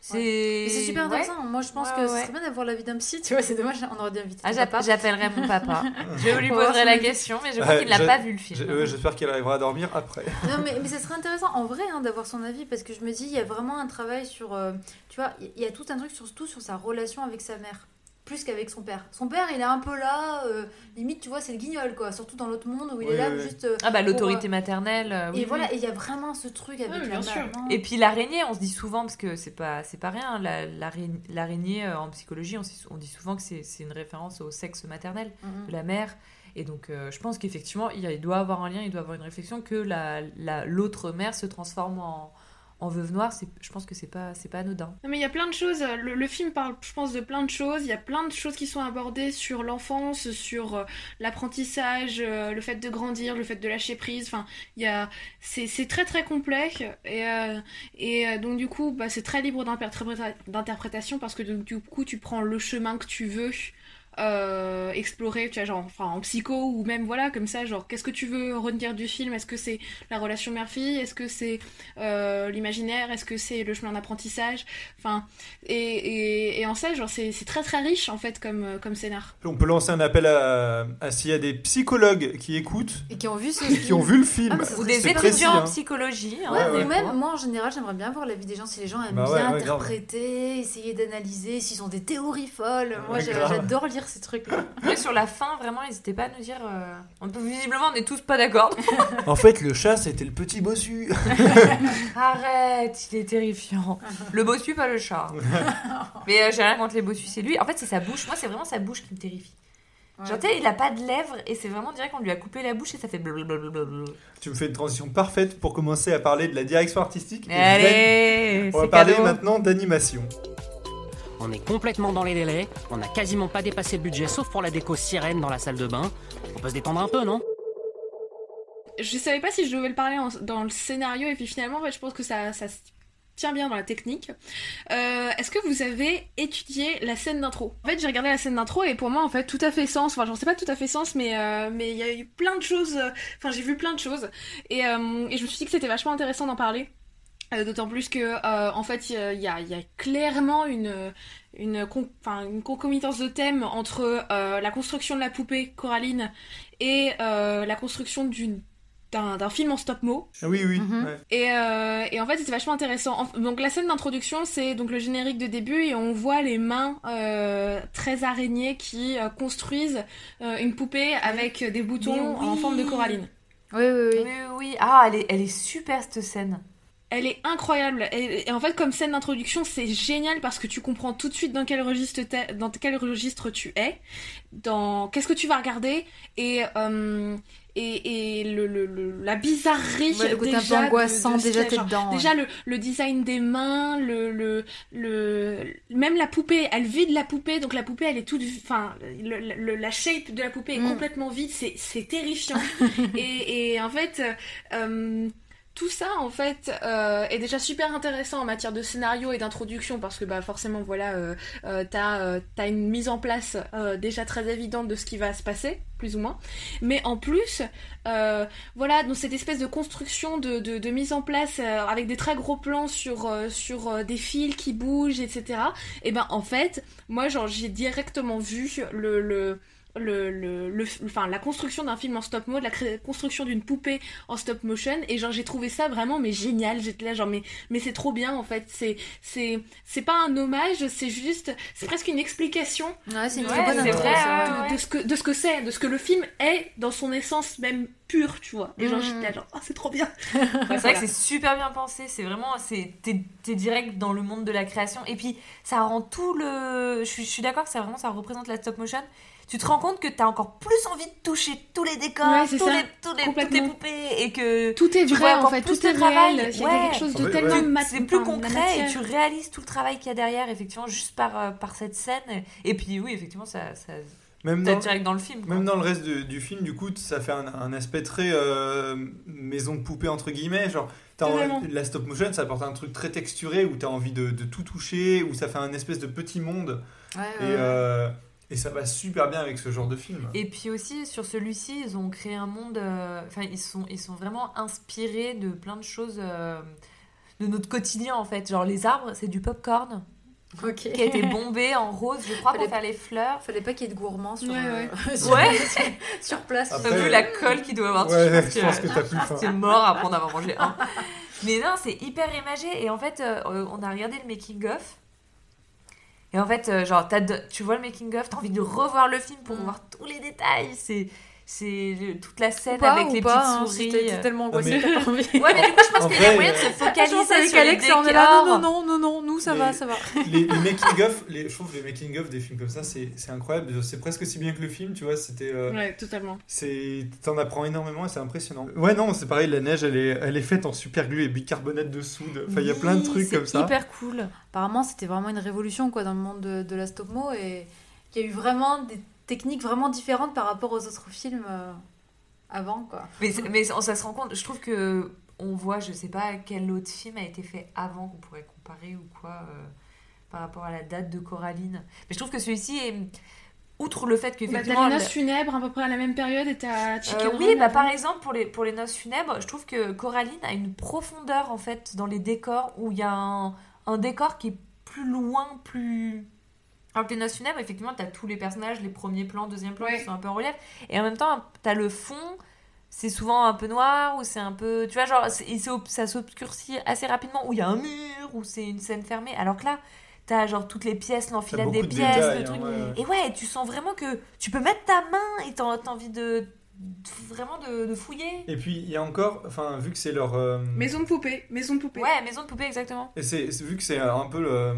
C'est c'est super ouais. intéressant. Moi je pense Ouais, que ce ouais. serait bien d'avoir l'avis d'un psy. Tu vois, c'est dommage, on aurait dû inviter Ah, j'appellerai mon papa. je lui poserai la question, mais je crois qu'il n'a pas vu le film. j'espère qu'elle arrivera à dormir après Non, mais, mais ça serait intéressant en vrai hein, d'avoir son avis parce que je me dis, il y a vraiment un travail sur. euh, tu vois, il y a tout un truc surtout sur sa relation avec sa mère. Plus qu'avec son père. Son père, il est un peu là, euh, limite, tu vois, c'est le guignol, quoi. Surtout dans l'autre monde où il Oui, est là oui, juste. euh, Ah bah l'autorité maternelle. euh, oui, et voilà, et il y a vraiment ce truc avec bien sûr. Et puis l'araignée, on se dit souvent, parce que c'est pas, c'est pas rien, la- l'araignée euh, en psychologie, on, dit souvent que c'est c'est une référence au sexe maternel Mhm. de la mère. Et donc euh, je pense qu'effectivement, il, doit avoir un lien, il doit avoir une réflexion que la- la- l'autre mère se transforme en, en veuve noire. Je pense que c'est pas, c'est pas anodin. Non, mais il y a plein de choses. Le, le film parle, je pense, de plein de choses. Il y a plein de choses qui sont abordées sur l'enfance, sur euh, l'apprentissage, euh, le fait de grandir, le fait de lâcher prise. Enfin, il y a, c'est, très très complet. Et, euh, et euh, donc du coup, bah, c'est très libre d'interpréta- d'interprétation parce que du coup, tu prends le chemin que tu veux. Euh, explorer tu vois genre enfin en psycho ou même voilà comme ça genre qu'est-ce que tu veux retenir du film? Est-ce que c'est la relation mère-fille? Est-ce que c'est euh, l'imaginaire? Est-ce que c'est le chemin d'apprentissage? Enfin et, et, et en ça genre c'est très très riche en fait comme euh, comme scénar. On peut lancer un appel à, à s'il y a des psychologues qui écoutent Et qui ont vu ce et qui ont vu le film. Ah, Ou des étudiants en psychologie. hein, Ouais, Ouais, mais ouais. même moi en général, j'aimerais bien voir l'avis des gens si les gens aiment Bah ouais, bien ouais, grave. interpréter, essayer d'analyser, s'ils ont des théories folles. Moi, j'adore lire ces trucs-là. Mais sur la fin, vraiment, n'hésitez pas à nous dire. euh, on peut- visiblement, on n'est tous pas d'accord. en fait le chat c'était le petit bossu Arrête, il est terrifiant. Le bossu, pas le chat. Mais euh, j'ai rien contre les bossus, c'est lui. En fait, c'est sa bouche. Moi, c'est vraiment sa bouche qui me terrifie. Ouais. Genre, tu sais, il a pas de lèvres et c'est vraiment direct qu'on lui a coupé la bouche et ça fait blablabla. tu me fais une transition parfaite pour commencer à parler de la direction artistique et Allez, on va c'est parler cadeau. maintenant d'animation On est complètement dans les délais, on n'a quasiment pas dépassé le budget sauf pour la déco sirène dans la salle de bain. On peut se détendre un peu, non? Je savais pas si je devais le parler dans le scénario et puis finalement en fait je pense que ça ça se tient bien dans la technique. Euh, est-ce que vous avez étudié la scène d'intro? En fait j'ai regardé la scène d'intro et pour moi en fait tout à fait sens. Enfin j'en sais pas tout à fait sens mais euh, mais il y a eu plein de choses euh, enfin j'ai vu plein de choses. Et, et je me suis dit que c'était vachement intéressant d'en parler D'autant plus que, euh, en fait, il y a, y clairement une, une, con- une concomitance de thèmes entre euh, la construction de la poupée Coraline et euh, la construction d'une d'un film en stop-mo. Ah oui oui Mhm. ouais. Et, euh, et en fait, c'était vachement intéressant. En- donc, la scène d'introduction, c'est donc le générique de début et on voit les mains euh, très araignées qui euh, construisent euh, une poupée avec des boutons oui. en forme de Coraline. Oui, oui, oui. Oui, oui, oui. Ah, elle est, elle est super cette scène. Elle est incroyable. Et, et en fait, comme scène d'introduction, c'est génial parce que tu comprends tout de suite dans quel registre, dans quel registre tu es, dans qu'est-ce que tu vas regarder et euh, et, et le, le- le- la bizarrerie Ouais, le côté un peu déjà de- angoissant, de ce déjà t'es dedans. ouais. Déjà le, design des mains, le, le, le même la poupée, elle vide la poupée, donc la poupée elle est toute, enfin la shape de la poupée est Mm. complètement vide, c'est c'est terrifiant. et, et en fait, euh, tout ça en fait euh, est déjà super intéressant en matière de scénario et d'introduction parce que bah forcément voilà euh, euh, t'as une mise en place déjà très évidente de ce qui va se passer plus ou moins. Mais en plus voilà donc cette espèce de construction de, mise en place avec des très gros plans sur des fils qui bougent etc et ben en fait moi j'ai directement vu le le, le, le- enfin, la construction d'un film en stop mo, la construction d'une poupée en stop motion, et genre j'ai trouvé ça vraiment mais génial. J'étais là genre mais mais c'est trop bien en fait. C'est c'est c'est pas un hommage, c'est juste c'est presque une explication Ouais, c'est une Ouais, bonne intro, vrai, ça, de, de ce que de ce que c'est, de ce que le film est dans son essence même pure, tu vois. Et genre Mhm. j'étais là genre oh, c'est trop bien. Ouais, c'est vrai que c'est super bien pensé. C'est vraiment, c'est t'es t'es direct dans le monde de la création. Et puis ça rend tout le. Je suis, je suis d'accord que ça vraiment ça représente la stop motion. Tu te rends compte que t'as encore plus envie de toucher tous les décors, Ouais, tous les, tous les, toutes les poupées et que Tout est Tu vrai en fait, plus tout est de travail. réel. Il y a quelque chose de tellement ouais. mat- c'est plus enfin, concret et tu réalises tout le travail qu'il y a derrière effectivement juste par, euh, par cette scène. Et puis oui effectivement ça, ça Même dans, direct dans le film. quoi. même dans le reste de- du film, du coup, ça fait un, un aspect très euh, maison de poupée, entre guillemets. Genre, en- la stop motion, ça apporte un truc très texturé où t'as envie de, de tout toucher, où ça fait un espèce de petit monde. Ouais, Et, ouais, ouais. euh, et ça va super bien avec ce genre de film. Et puis aussi sur celui-ci, ils ont créé un monde. euh, Enfin, ils sont ils sont vraiment inspirés de plein de choses euh, de notre quotidien en fait. Genre les arbres, c'est du popcorn Ok. qui a été bombé en rose, je crois, pour Fallait- faire les fleurs. Fallait pas qu'il y ait de gourmands sur, Ouais, euh, ouais. sur, Ouais. sur place. T'as Après, vu la colle qu'il doit avoir dessus, Ouais, je je pense que t'as plus faim. C'est mort après en avoir mangé un. Mais non, c'est hyper imagé. Et en fait, euh, on a regardé le making-of. Et en fait, euh, genre, tu vois le making-of, t'as envie de revoir le film pour Mm. voir tous les détails. C'est c'est le- toute la scène pas, avec les pas, petites hein, souris. tellement Ah, mais- angoissé, t'as pas envie. Ouais, mais du coup, je pense En qu'il y a moyen de euh, se focaliser avec sur Alex, on est là, non, décors. non, non, non, nous ça Les- va, ça va. les, les making-of, les, je trouve les making-of des films comme ça, c'est c'est incroyable. C'est presque aussi bien que le film, tu vois. C'était. euh, Ouais, totalement. C'est, t'en apprends énormément et c'est impressionnant. Ouais, non, c'est pareil, la neige, elle est, elle est faite en super glue et bicarbonate de soude. Enfin, il y a plein de trucs c'est comme ça. hyper cool. Apparemment, c'était vraiment une révolution quoi, dans le monde de, de la stop-mo et il y a eu vraiment des techniques vraiment différentes par rapport aux autres films euh, avant. Quoi. Mais, mais ça ça se rend compte, je trouve que on voit, je sais pas quel autre film a été fait avant qu'on pourrait comparer ou quoi euh, par rapport à la date de Coraline. Mais je trouve que celui-ci est, outre le fait Bah, t'as qu'effectivement. les le- noces funèbres à peu près à la même période et t'as Chicken Euh, oui, bah, avant. par exemple, pour les, pour les noces funèbres, je trouve que Coraline a une profondeur en fait dans les décors où il y a un, un décor qui est plus loin, plus. Alors que les noces funèbres, effectivement, t'as tous les personnages, les premiers plans, deuxième plans Ouais. qui sont un peu en relief. Et en même temps, t'as le fond, c'est souvent un peu noir, ou c'est un peu. Tu vois, genre, et ça s'obscurcit assez rapidement, où il y a un mur, ou c'est une scène fermée. Alors que là, t'as genre toutes les pièces, l'enfilade des de pièces, détails, le truc. hein, ouais. Et ouais, tu sens vraiment que tu peux mettre ta main et t'as t'as envie de vraiment de, de fouiller. Et puis, il y a encore, enfin, vu que c'est leur. euh, Maison de poupée, maison de poupée. Ouais, maison de poupée exactement. Et c'est c'est- vu que c'est un peu le,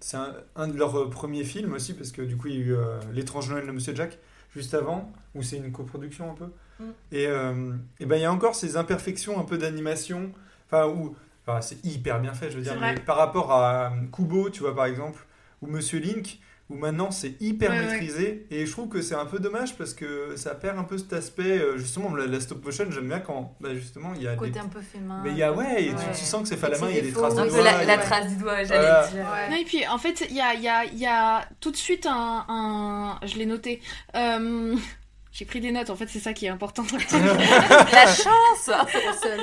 c'est un, un de leurs premiers films aussi parce que du coup il y a eu euh, l'étrange Noël de Monsieur Jack juste avant où c'est une coproduction un peu Mm. et, euh, et ben il y a encore ces imperfections un peu d'animation enfin où enfin, c'est hyper bien fait je veux dire mais par rapport à euh, Kubo tu vois par exemple ou Monsieur Link où maintenant c'est hyper Ouais, ouais. maîtrisé et je trouve que c'est un peu dommage parce que ça perd un peu cet aspect euh, justement la, la stop motion j'aime bien quand bah, justement il y a des Côté un peu fait main. mais il y a ouais, tu- sens que c'est fait à la main il y a des traces de doigts, la, trace du doigt, j'allais Voilà. dire. Ouais. Non, et puis en fait, il y a, il y, a, il y a tout de suite un. un- je l'ai noté. Euh, J'ai pris des notes, en fait, c'est ça qui est important. La chance Au seul.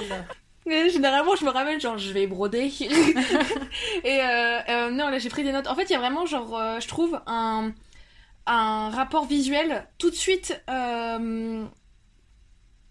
Mais généralement, je me ramène, genre, je vais broder. et euh, euh, non, là, j'ai pris des notes. En fait, il y a vraiment, genre, euh, je trouve, un, un rapport visuel tout de suite. euh,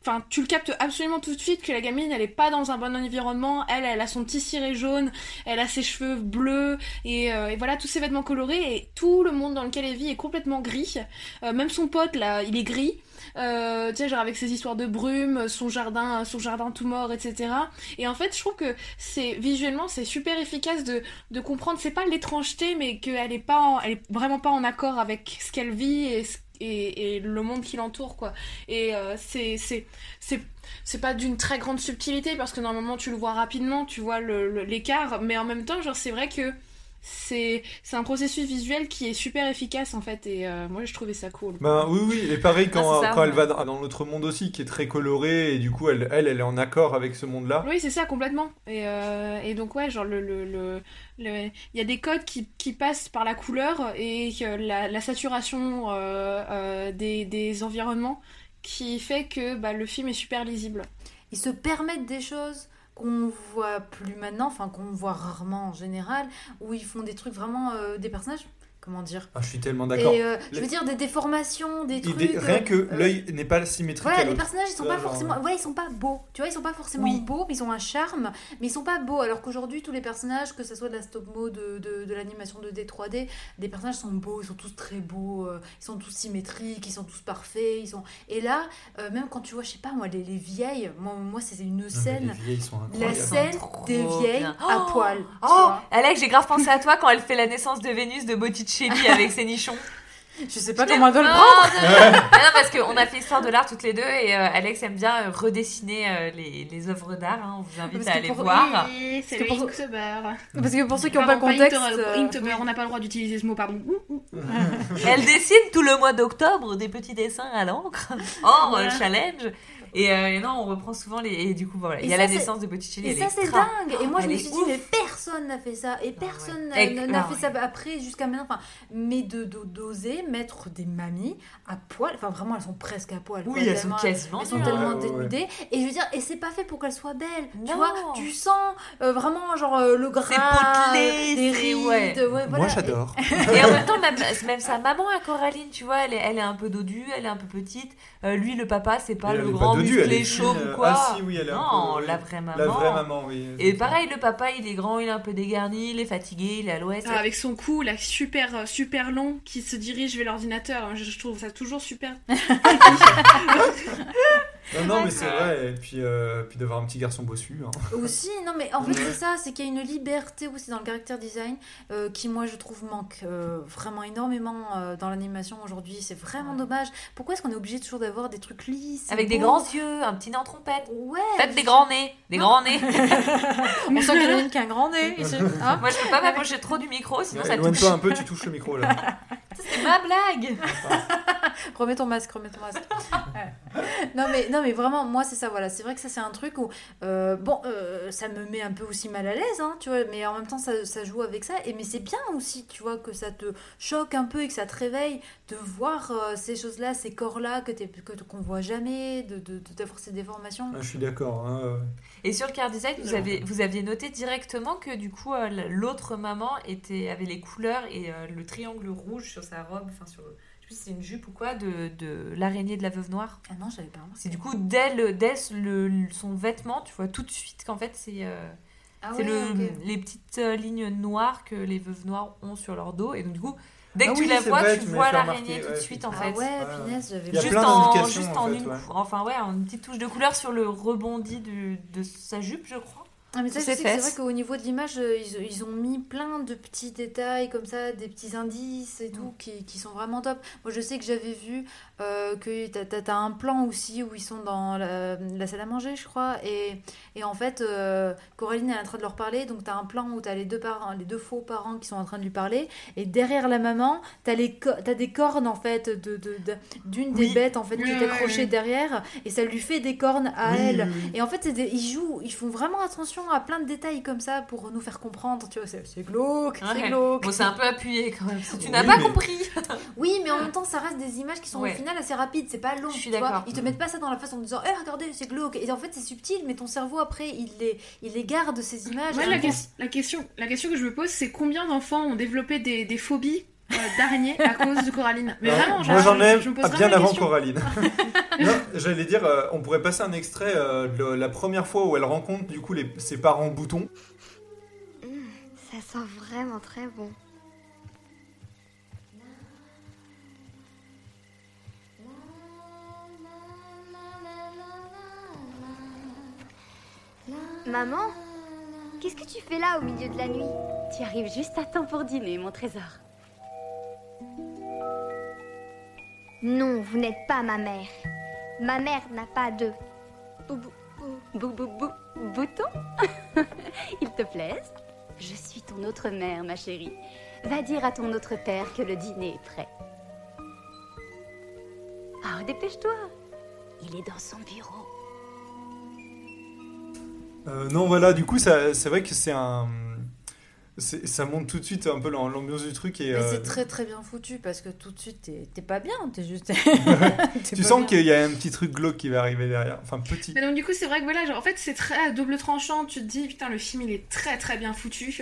Enfin, tu le captes absolument tout de suite que la gamine, elle est pas dans un bon environnement. Elle, elle a son petit ciré jaune, elle a ses cheveux bleus, et, et voilà, tous ses vêtements colorés, et tout le monde dans lequel elle vit est complètement gris. Même son pote, là, il est gris. Euh, tu sais, genre avec ses histoires de brume, son jardin, son jardin tout mort, etc. Et en fait, je trouve que c'est visuellement, c'est super efficace de, de comprendre. C'est pas l'étrangeté, mais qu'elle est pas, elle est vraiment pas en accord avec ce qu'elle vit et, ce- et, et le monde qui l'entoure, quoi. Et euh, c'est, c'est, c'est, pas d'une très grande subtilité parce que normalement tu le vois rapidement, tu vois l'écart, mais en même temps, genre c'est vrai que c'est, c'est un processus visuel qui est super efficace en fait. Et euh, moi, je trouvais ça cool. Ben oui, oui, et pareil quand, Ah, ça, quand elle va dans, dans l'autre monde aussi, qui est très coloré, et du coup, elle, elle, elle est en accord avec ce monde-là. Oui, c'est ça, complètement. Et, euh, et donc, ouais, genre, le, le, le, le- il y a des codes qui, qui passent par la couleur et la, la saturation euh, euh, des, des environnements qui fait que bah, le film est super lisible. Ils se permettent des choses qu'on voit plus maintenant, enfin qu'on voit rarement en général, où ils font des trucs vraiment, euh, des personnages comment dire Ah, je suis tellement d'accord. Euh, je veux dire des déformations, des trucs. Rien euh, que euh, l'œil n'est pas symétrique Voilà, à les personnages ils sont pas forcément, ouais, ils sont pas beaux. Tu vois, ils sont pas forcément Oui. beaux, mais ils ont un charme, mais ils sont pas beaux. Alors qu'aujourd'hui, tous les personnages, que ce soit de la stop mo, de, de, de l'animation 2D, 3D, des personnages sont beaux, ils sont tous très beaux, euh, ils sont tous symétriques, ils sont tous parfaits, ils sont. Et là, euh, même quand tu vois, je sais pas moi, les, les vieilles, moi, moi c'est une Non, mais scène, Les vieilles sont la scène des vieilles bien. à Oh poil. Oh. Alex, j'ai grave pensé à toi quand elle fait la naissance de Vénus de Botticelli avec ses nichons. Je sais pas J'étais- comment elle doit le Non, prendre. non, non. Non, parce qu'on a fait histoire de l'art toutes les deux et euh, Alex aime bien euh, redessiner euh, les, les œuvres d'art. hein. On vous invite Parce à que aller pour- voir. Oui, c'est que le pour- Inktober. Parce que pour ceux qui n'ont pas le contexte. Inktober, on n'a pas le droit d'utiliser ce mot, pardon. Elle dessine tout le mois d'octobre des petits dessins à l'encre. Oh, Voilà. euh, challenge Et, euh, et non, on reprend souvent les. Et du coup, voilà, Et il y a ça, la naissance de Botticelli. Et elle ça, est c'est dingue! Et moi, je me suis dit, ouf. mais personne n'a fait ça. Et personne ouais. n'a Et- ah fait ça après, jusqu'à maintenant. Enfin, mais de d'oser mettre des mamies à poil. Enfin, vraiment, elles sont presque à poil. quoi, Oui, elles sont quasiment Elles sont tellement hein. Ouais, ouais, ouais. dénudées. Et je veux dire, et c'est pas fait pour qu'elles soient belles. Tu vois, tu sens euh, vraiment, genre, euh, le gras, des rides. ouais. ouais, voilà. Moi, j'adore. Et en même temps, même, même sa maman à Coraline, tu vois, elle est, elle est un peu dodue, elle est un peu petite. Euh, lui, le papa, c'est pas le grand dodue, elle musclé est chauve ou euh, quoi. Ah si, oui, elle est non, peu- la vraie maman. La vraie maman, oui. Et pareil, le papa, il est grand, il est un peu dégarni, il est fatigué, il est à l'ouest. Ah, avec son cou là super euh, super long qui se dirige vers l'ordinateur, je, je trouve ça toujours super. Non, non, mais c'est vrai. Et puis, euh, puis d'avoir un petit garçon bossu. hein. Aussi, non mais en fait Ouais. c'est ça, c'est qu'il y a une liberté aussi dans le caractère design euh, qui moi je trouve manque euh, vraiment énormément euh, dans l'animation aujourd'hui. C'est vraiment Ouais. dommage. Pourquoi est-ce qu'on est obligé toujours d'avoir des trucs lisses Avec des grands yeux, un petit nez en trompette. Ouais. Faites des grands nez, des grands nez. On sent qu'il y en a une qui a un grand nez. ici. Hein Moi, je peux pas m'approcher trop du micro, sinon ça touche. Éloigne-toi un peu, tu touches le micro là. C'est ma blague. remets ton masque, remets ton masque. Non mais non mais vraiment moi c'est ça voilà c'est vrai que ça c'est un truc où euh, bon euh, ça me met un peu aussi mal à l'aise hein, tu vois mais en même temps ça, ça joue avec ça et mais c'est bien aussi tu vois que ça te choque un peu et que ça te réveille de voir euh, ces choses là ces corps là que t'es que qu'on voit jamais de de- de- d'avoir ces déformations Ah, je suis d'accord. hein. Et sur le car design, vous, avez, vous aviez noté directement que du coup, euh, l'autre maman était, avait les couleurs et euh, le triangle rouge sur sa robe, enfin sur, sais plus si c'est une jupe ou quoi, de, de l'araignée de la veuve noire. ah non j'avais pas remarqué. C'est du coup, dès, le, dès le, son vêtement, tu vois tout de suite qu'en fait, c'est euh, ah c'est le, les petites euh, lignes noires que les veuves noires ont sur leur dos. Et donc, du coup, dès que Ah tu oui, la vois, vrai, tu tu vois l'araignée tout de suite en ah fait. ouais Ouais. punaise j'avais Il y a Juste plein en, juste en en fait, une, ouais. enfin ouais, en une petite touche de couleur sur le rebondi du- de sa jupe, je crois. Ah, mais ça, c'est vrai qu'au niveau de l'image, euh, ils, ils ont mis plein de petits détails comme ça, des petits indices et tout, qui, qui sont vraiment top. Moi, je sais que j'avais vu euh, que t'as, t'as un plan aussi où ils sont dans la, la salle à manger, je crois, et, et en fait, euh, Coraline est en train de leur parler, donc t'as un plan où t'as les deux parents, les deux faux parents qui sont en train de lui parler, et derrière la maman, t'as, t'as des cornes, en fait, de, de- de- d'une des Oui. bêtes, en fait, qui est accrochée derrière, et ça lui fait des cornes à elle. Et en fait, des- ils jouent, ils font vraiment attention à plein de détails comme ça pour nous faire comprendre. Tu vois, c'est c'est glauque, c'est glauque. Bon, c'est un peu appuyé quand même. Si tu n'as pas mais- compris. Oui, mais en même temps, ça reste des images qui sont Ouais. au final assez rapides. C'est pas long. Je suis tu vois. d'accord. Ils te mettent pas ça dans la face en disant, eh regardez, c'est glauque. Et en fait, c'est subtil, mais ton cerveau après, il les, il les garde ces images. Ouais, la, question, la question que je me pose, c'est combien d'enfants ont développé des, des phobies euh, d'araignées à cause de Coraline Mais vraiment, moi je- j'en je- ai je me pose ah, vraiment bien avant question. Coraline. non, j'allais dire, euh, on pourrait passer un extrait euh, de la première fois où elle rencontre du coup les, ses parents boutons. Ça sent vraiment très bon. Maman, qu'est-ce que tu fais là au milieu de la nuit? Tu arrives juste à temps pour dîner, mon trésor. Non, vous n'êtes pas ma mère. Ma mère n'a pas de... Bou, bou, bou, bou, bou, bouton Il te plaise? Je suis ton autre mère, ma chérie. Va dire à ton autre père que le dîner est prêt. Ah, dépêche-toi. Il est dans son bureau. Euh, non, voilà, du coup, c'est vrai que c'est un. C'est- Ça monte tout de suite un peu l'am- l'ambiance du truc et Mais euh, c'est très très bien foutu parce que tout de suite, t'es t'es pas bien. T'es juste. tu sens qu'il y a un petit truc glauque qui va arriver derrière. Enfin, petit. Mais donc du coup c'est vrai que voilà, genre, en fait c'est très à double tranchant, tu te dis putain le film il est très très bien foutu.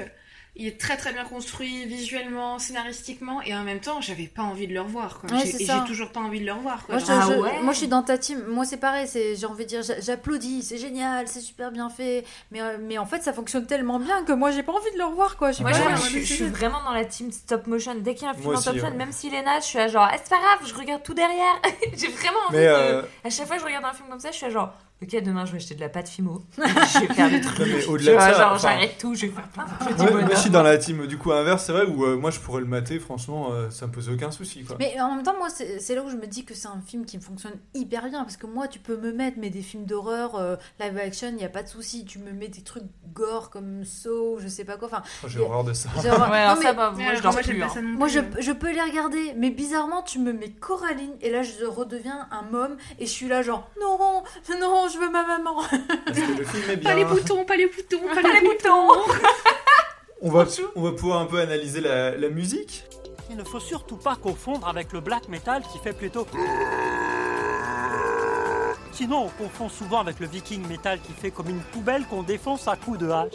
il est très très bien construit visuellement, scénaristiquement, et en même temps, j'avais pas envie de le revoir. Quoi. Ouais, c'est et j'ai toujours pas envie de le revoir. Quoi. Moi je, Ah je- ouais. moi, je suis dans ta team. Moi, c'est pareil. C'est, j'ai envie de dire, j'a- j'applaudis, c'est génial, c'est super bien fait. Mais, euh, mais en fait, ça fonctionne tellement bien que moi, j'ai pas envie de le revoir, quoi. Je suis Moi, pas je, je- je- je suis vraiment dans la team stop motion. Dès qu'il y a un film Moi en stop motion, ouais. même s'il est naze, je suis à genre, ah, c'est pas grave, je regarde tout derrière. J'ai vraiment envie Mais de. euh, À chaque fois que je regarde un film comme ça, je suis à genre, ok, demain je vais acheter de la pâte Fimo. je vais faire des trucs. mais au-delà de ça, genre, enfin, j'arrête tout, je vais faire plein de petits moi, je suis dans la team du coup inverse, c'est vrai, où euh, moi je pourrais le mater, franchement, euh, ça me pose aucun souci. Quoi. Mais en même temps, moi, c'est c'est là où je me dis que c'est un film qui fonctionne hyper bien. Parce que moi, tu peux me mettre, mais des films d'horreur, euh, live action, il n'y a pas de souci. Tu me mets des trucs gore comme Saw, je sais pas quoi. Enfin, Oh, J'ai horreur de ça. genre- Ouais, non, alors mais- ça, bah, mais moi je dors plus. hein. Moi, je peux les regarder, mais bizarrement, tu me mets Coraline, et là, je redeviens un môme, et je suis là, genre, non, non, je veux ma maman. Parce que le film est bien. Pas les boutons, pas les boutons, pas, Pas les les boutons. boutons. On va, on va pouvoir un peu analyser la, la musique. Il ne faut surtout pas confondre avec le black metal qui fait plutôt. Sinon, on confond souvent avec le viking metal qui fait comme une poubelle qu'on défonce à coups de hache.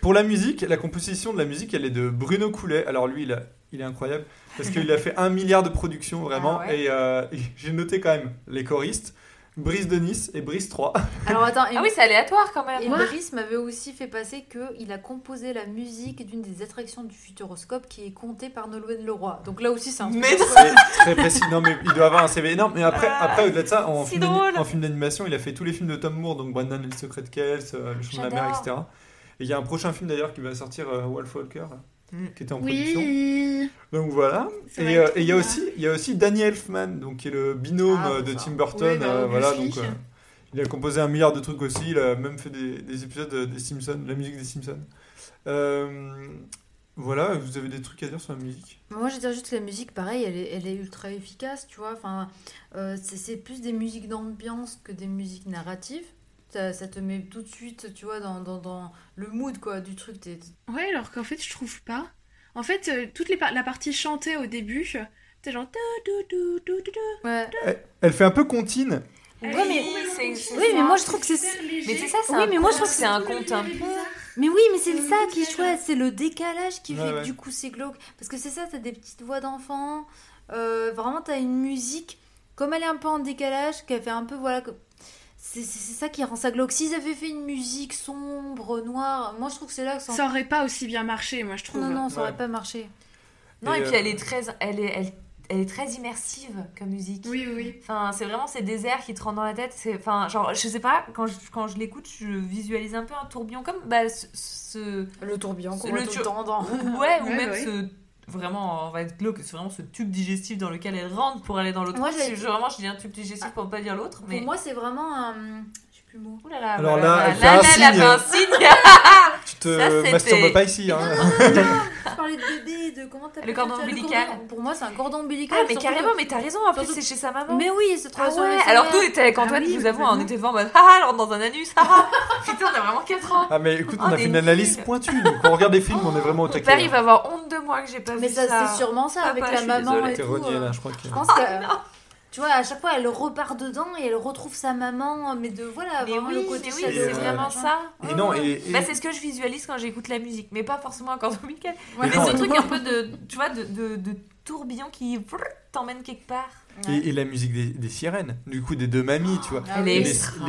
Pour la musique, la composition de la musique, elle est de Bruno Coulet. Alors lui, il, a- il est incroyable parce qu'il a fait un milliard de productions vraiment. Ah ouais. Et euh, j'ai noté quand même les choristes, Brice de Nice et Brice 3. Alors, attends, et, Ah oui, c'est aléatoire quand même. et Brice m'avait aussi fait passer qu'il a composé la musique d'une des attractions du Futuroscope qui est comptée par Nolwenn Leroy. Donc là aussi, c'est un truc Mais C'est très précis. Non, mais il doit avoir un CV énorme. Mais après, après au-delà de ça, en film, d'ani- drôle. en film d'animation, il a fait tous les films de Tom Moore, donc Brandon et le secret de Kells, euh, Le chant de la mer, etc. Et il y a un prochain film d'ailleurs qui va sortir, euh, Wolf Walker. Qui était en production. Oui. Donc voilà. Et euh, et il y a bien. aussi, il y a aussi Danny Elfman, donc qui est le binôme Ah, euh, de ça. Tim Burton. Oui, bah, euh, voilà, donc euh, il a composé un milliard de trucs aussi. Il a même fait des, des épisodes des Simpsons, de la musique des Simpsons. Euh, voilà, vous avez des trucs à dire sur la musique? Moi, je veux dire juste que la musique, pareil, elle est, elle est ultra efficace, tu vois. Enfin, euh, c'est plus des musiques d'ambiance que des musiques narratives. Ça, ça te met tout de suite, tu vois, dans, dans, dans le mood, quoi, du truc. T'es- Ouais, alors qu'en fait, je trouve pas. En fait, euh, toute les par- la partie chantée au début, genre. dou, dou, dou. Ouais. Elle fait un peu comptine. Ouais, Oui, mais- c'est- c'est Oui, mais moi, je trouve que c'est... Mais c'est ça, c'est Oui, un mais moi, je conte, trouve que c'est un conte un peu. Mais oui, mais c'est ça qui est chouette, c'est le décalage qui Ouais, fait ouais. que du coup c'est glauque. Parce que c'est ça, t'as des petites voix d'enfants, euh, vraiment t'as une musique, comme elle est un peu en décalage, qu'elle fait un peu, voilà, c'est c'est- c'est ça qui rend ça glauque. S'ils avaient fait une musique sombre, noire, moi je trouve que c'est là que ça... Ça aurait pas aussi bien marché, moi, je trouve. Non, non, ça Ouais. aurait pas marché. Non, Et, et, puis euh, elle est très, elle est, elle, elle est très immersive comme musique. Oui, oui. Enfin, c'est vraiment ces déserts qui te rentrent dans la tête. C'est, enfin, genre, je sais pas, quand je, quand je l'écoute, je visualise un peu un tourbillon comme bah, ce, ce- Le tourbillon qu'on voit tout le temps dans... ouais, ou Ouais, même ouais. ce vraiment, on va être glauque, c'est vraiment ce tube digestif dans lequel elle rentre pour aller dans l'autre. Moi, Je- vraiment, je dis un tube digestif pour ne pas dire l'autre, mais. Pour moi c'est vraiment un... Plus le mot. Ouh là là, Alors là, elle fait un là, elle a signe. fait un signe. Tu te Ça, masturbes pas ici. Hein. Je parlais de bébé, de comment t'appelles Le cordon ombilical. cordon- Pour moi c'est un cordon ombilical. Ah, mais carrément, que- mais t'as raison, en plus, c'est chez sa maman. Mais oui, c'est trop Ah sur ouais, alors nous, était avec Ah Antoine, oui, vous avoue, on était devant en mode Ah, elle rentre dans un anus, ah Putain, on a vraiment 4 ans Ah mais écoute, Oh, on a des fait une analyse pointue. Donc quand on regarde des films, on est vraiment au taquet. père, il va avoir honte de moi que j'ai pas Mais vu ça, ça. c'est sûrement ça, avec la maman euh, là, je crois que. Je pense que. Tu vois, à chaque fois, elle repart dedans et elle retrouve sa maman, mais de voilà, Mais vraiment oui, le côté oui, c'est euh, vraiment ça. Et non, et, et- Bah, c'est ce que je visualise quand j'écoute la musique, mais pas forcément cordon ombilical. Ouais. Mais non. ce truc un peu de, tu vois, de, de, de tourbillon qui t'emmène quelque part. et- et la musique des, des sirènes, du coup des deux mamies, tu vois. Ah les,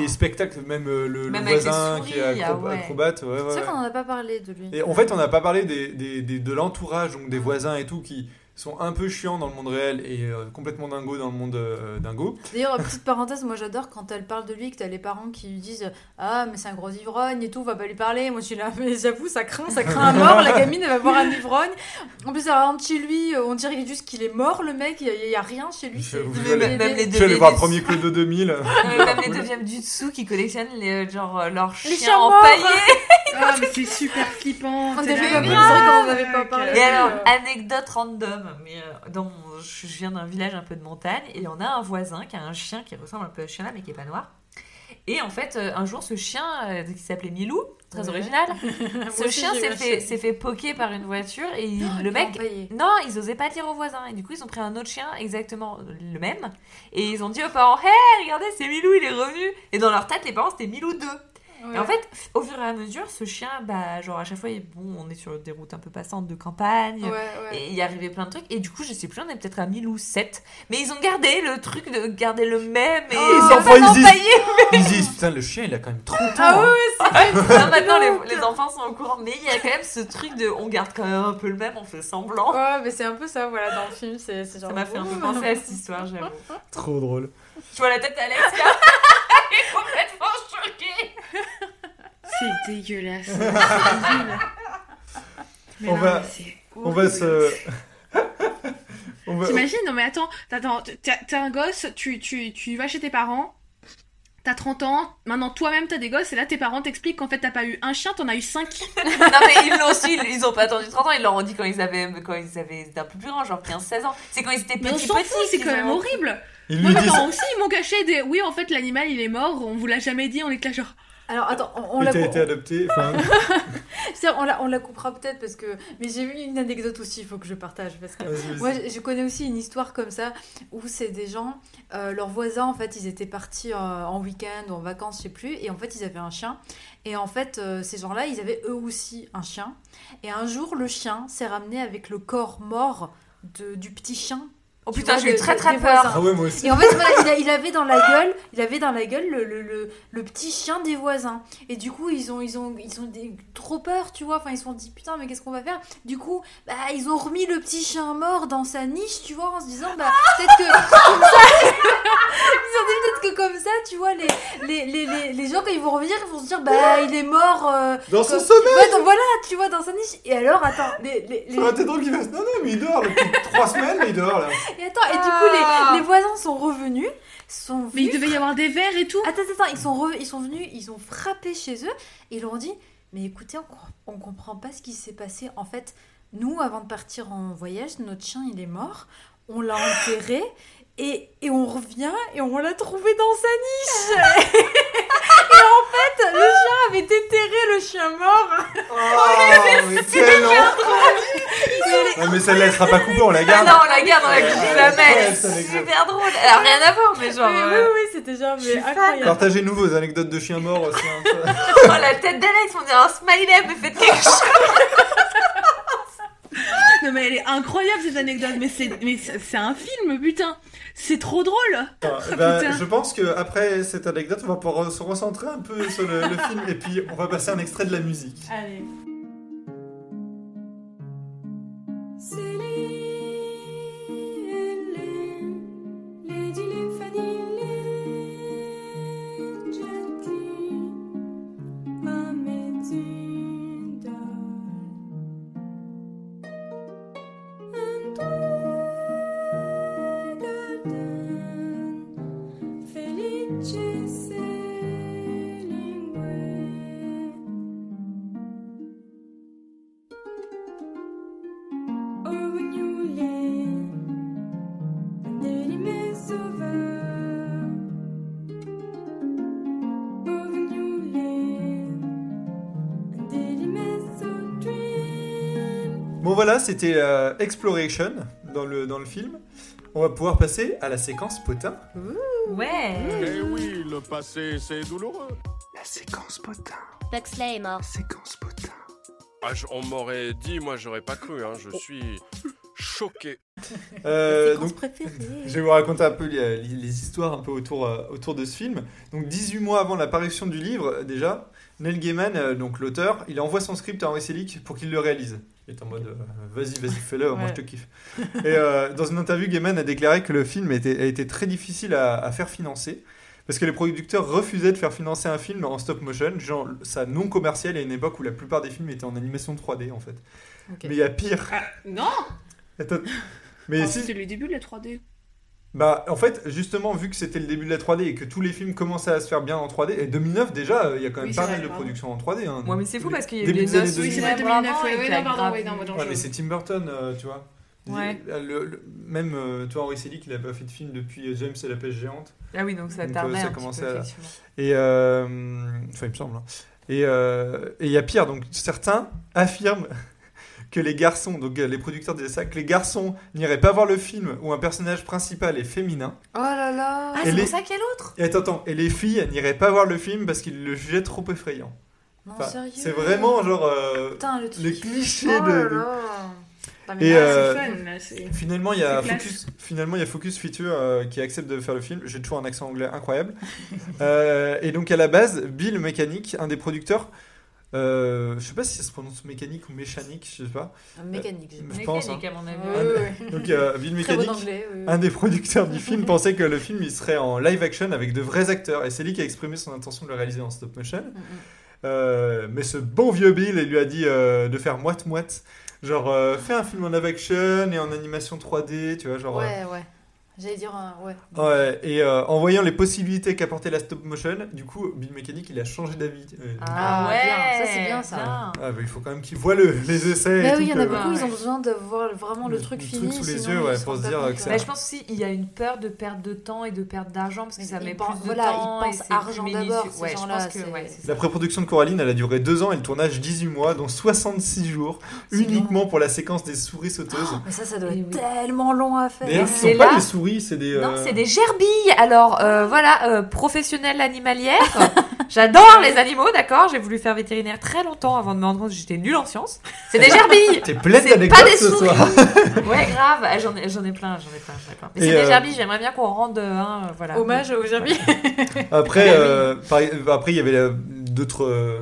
spectacles, même euh, le, Même voisin qui est ah acro- ouais. acrobate, ouais, ouais, C'est vrai qu'on n'en a pas parlé de lui. Et en fait, on n'a pas parlé des, des- des- de l'entourage, donc des voisins et tout, qui sont un peu chiants dans le monde réel et euh, complètement dingos dans le monde euh, dingo. D'ailleurs, petite parenthèse, moi j'adore quand elle parle de lui, que t'as les parents qui lui disent Ah, mais c'est un gros ivrogne et tout, on va pas lui parler. Moi je suis là, mais j'avoue, ça craint, ça craint à mort. La gamine elle va voir un ivrogne. En plus, elle rentre chez lui, euh, on dirait juste qu'il est mort, le mec, il y a, il y a rien chez lui. Vous allez- même les Je allé voir le premier de 2000. Euh, même les deuxièmes du dessous qui collectionnent les, genre, leurs Les chiens chiens morts. empaillés. Ah, mais c'est super flippant. On avait pas parlé. Et alors, anecdote random, mais euh, dans mon- je viens d'un village un peu de montagne et on a un voisin qui a un chien qui ressemble un peu à ce chien-là mais qui est pas noir. Et en fait, euh, un jour, ce chien euh, qui s'appelait Milou, très Ouais. original, ce chien s'est fait, s'est fait poquer par une voiture et il- le mec. Non, ils osaient pas dire aux voisins. Et du coup, ils ont pris un autre chien exactement le même. Et ils ont dit aux parents Hé, regardez, c'est Milou, il est revenu. Et dans leur tête, les parents, c'était Milou 2. Et en fait, au fur et à mesure, ce chien, bah, genre à chaque fois, bon, on est sur des routes un peu passantes de campagne. Ouais, ouais. Et il y arrivait plein de trucs. Et du coup, je sais plus, on est peut-être à 1000 ou 7. Mais ils ont gardé le truc de garder le même. Et les pas enfants, ils se disent-. Ils disent, putain, le chien, il a quand même 30 ans. Ah ouais, hein. ouais, c'est Non, maintenant, les, les enfants sont au courant. Mais il y a quand même ce truc de on garde quand même un peu le même, on fait semblant. Ouais, mais c'est un peu ça, voilà, dans le film, c'est genre. Ça m'a fait un peu penser à cette histoire, j'avoue. Trop drôle. Je vois la tête d'Alex qui est complètement choquée. C'est dégueulasse. Mais On non, va- mais On va se. Va- T'imagines Non mais attends, t'as un gosse, tu, tu, tu vas chez tes parents, t'as 30 ans, maintenant toi-même t'as des gosses, et là tes parents t'expliquent qu'en fait t'as pas eu un chien, t'en as eu 5. Non, mais ils l'ont su, ils- ils ont pas attendu 30 ans, ils leur ont dit quand ils avaient, quand ils avaient, un peu plus grand, genre 15-16 ans. C'est quand ils étaient Mais on petits, s'en petits. fout, c'est quand même horrible. Ils Moi lui mes disent. parents aussi, ils m'ont caché des... Oui en fait l'animal il est mort, on vous l'a jamais dit, on est là genre... Alors attends, on, on Il l'a été adopté. On la, on la coupera peut-être parce que. Mais j'ai vu une anecdote aussi, il faut que je partage. Parce que moi, je je connais aussi une histoire comme ça où c'est des gens, euh, leurs voisins, en fait, ils étaient partis euh, en week-end ou en vacances, je sais plus, et en fait, ils avaient un chien. Et en fait, euh, ces gens-là, ils avaient eux aussi un chien. Et un jour, le chien s'est ramené avec le corps mort de, du petit chien. Oh putain, j'ai eu très très peur. Ah ouais, moi aussi. Et en fait, voilà, il, a- il avait dans la gueule, il avait dans la gueule le, le, le, le petit chien des voisins. Et du coup, ils ont, ils ont, ils ont des, trop peur, tu vois. Enfin, ils se sont dit putain, mais qu'est-ce qu'on va faire? Du coup, bah, ils ont remis le petit chien mort dans sa niche, tu vois, en se disant bah peut-être que comme ça, peut-être que comme ça, tu vois, les, les, les, les, les gens quand ils vont revenir, ils vont se dire bah il est mort. euh, Dans son sommeil Ouais, donc voilà, tu vois, dans sa niche. Et alors, attends, les, les, les- Ça aurait été drôle qu'il fasse. Non, non, mais il dort. Depuis 3 semaines, il dort là. et attends, et du coup, les, les voisins sont revenus, sont Mais il devait y avoir des verres et tout. Attends, attends, ils sont, re- ils sont venus, ils ont frappé chez eux et ils leur ont dit Mais écoutez, on, on comprend pas ce qui s'est passé. En fait, nous, avant de partir en voyage, notre chien il est mort, on l'a enterré et, et on revient et on l'a trouvé dans sa niche. et en fait, le chien avait déterré le chien mort. Oh, mais quel. Non, mais celle-là, elle sera pas coupée, on la Ah garde. non, on la garde, on la coupe jamais. C'est super drôle. Alors, rien à voir, mais genre. Mais euh, oui, oui, c'était genre mais incroyable. Partagez-nous vos anecdotes de chiens morts aussi. hein. Oh, la tête d'Alex, on dirait un smiley, mais faites quelque chose. Non mais elle est incroyable cette anecdote, mais c'est mais c'est c'est un film, putain. C'est trop drôle. Ben, Putain. je pense que après cette anecdote, on va pouvoir se recentrer un peu sur le, le film et puis on va passer un extrait de la musique. Allez. Voilà, c'était euh, Exploration dans le, dans le film. On va pouvoir passer à la séquence potin. Ouais. Eh oui, le passé, c'est douloureux. La séquence potin. Buxley est mort. Séquence potin. Ah, je- on m'aurait dit, moi j'aurais pas cru, hein. je suis choqué. Euh, Séquence donc, préférée. je vais vous raconter un peu les, les- les histoires un peu autour, euh, autour de ce film. Donc 18 mois avant la parution du livre, déjà, Neil Gaiman, euh, donc l'auteur, il envoie son script à Henry Selick pour qu'il le réalise. Il est en mode euh, vas-y, vas-y, fais-le, moi je te kiffe. Et euh, dans une interview, Gaiman a déclaré que le film était, a été très difficile à, à faire financer. Parce que les producteurs refusaient de faire financer un film en stop motion, genre ça non commercial à une époque où la plupart des films étaient en animation 3D en fait. Mais il y a pire. Ah, non. Attends. Mais Oh, si, C'était le début de la 3D. Bah, en fait, justement, vu que c'était le début de la 3D et que tous les films commençaient à se faire bien en 3D, et 2009 déjà, euh, il y a quand même Oui, pas mal de productions en 3D. Hein. Ouais, mais c'est fou parce qu'il y a eu Début les des années noces 2000. Oui, c'est vrai, célèbres 2009, avant ouais, ouais, non, pardon, ouais, non, ouais, non, Ouais, mais c'est Tim Burton, euh, tu vois. Ouais. Le- le- le- même, euh, toi, Henry Selick, il a pas fait de film depuis euh, James et la pêche géante. Ah oui, donc ça Donc, euh, ça commençait à-. Et. euh, Enfin, il me semble. hein. Et euh, et il y a pire, donc certains affirment que les garçons, donc euh, les producteurs disaient ça, que les garçons n'iraient pas voir le film où un personnage principal est féminin. Oh là là Ah, Et c'est les- pour ça qu'il y a l'autre Et attends, attends, et les filles n'iraient pas voir le film parce qu'ils le jugeaient trop effrayant. Non, Enfin, sérieux c'est vraiment genre euh, Putain, le truc. les clichés Oh de. là de- là. Non, mais Et là, euh, C'est fun, là, finalement, il y a. Focus. Finalement, il y a Focus Feature euh, qui accepte de faire le film. J'ai toujours un accent anglais incroyable. Euh, et donc à la base, Bill Mécanique, un des producteurs. Euh, je sais pas si ça se prononce mécanique ou mécanique, je sais pas. Un mécanique. j'ai- Je pense, Mécanique, à mon avis. Ouais, ouais, ouais. Donc euh, bon Mécanique, anglais. oui, oui. un des producteurs du film, pensait que le film il serait en live action avec de vrais acteurs. Et c'est lui qui a exprimé son intention de le réaliser en stop motion. Mm, mm. Euh, mais ce bon vieux Bill, il lui a dit euh, de faire moite-moite. Genre, euh, fais un film en live action et en animation 3D, tu vois, genre... euh, Ouais, ouais. J'allais dire un. Ouais. Ouais, et euh, en voyant les possibilités qu'apportait la stop motion, du coup, Bill Mécanique, il a changé d'avis. Euh, Ah, ouais, bien, ça, c'est bien, ça. ah, bah, il faut quand même qu'il voit le- les essais. et Bah oui, il y en a beaucoup, ouais. ils ont besoin de voir vraiment le, Le- truc le fini. truc sous les sinon yeux, ouais, pour se dire que ouais. Bah, je pense aussi il y a une peur de perte de temps et de perte d'argent parce que ça met pensent- plus de voilà, ils temps. et pensent c'est argent d'abord, Ouais, pense ouais. La pré-production de Coraline, elle a duré deux ans et le tournage 18 mois, dont 66 jours, uniquement pour la séquence des souris sauteuses. Mais ça, ça doit Et être tellement long à faire. C'est sont pas là- des souris, c'est des. Non, euh, c'est des gerbilles. Alors euh, voilà, euh, professionnelle animalière. J'adore les animaux, d'accord. J'ai voulu faire vétérinaire très longtemps avant de me rendre compte que j'étais nulle en sciences. C'est des gerbilles. T'es pleine C'est pas d'anecdotes ce souris. soir. Ouais, grave. Ah, J'en ai, j'en ai plein, j'en ai plein, j'en ai plein. Mais c'est des gerbilles. J'aimerais bien qu'on rende voilà. Hommage aux gerbilles. Après, euh, par- après, il y avait d'autres euh,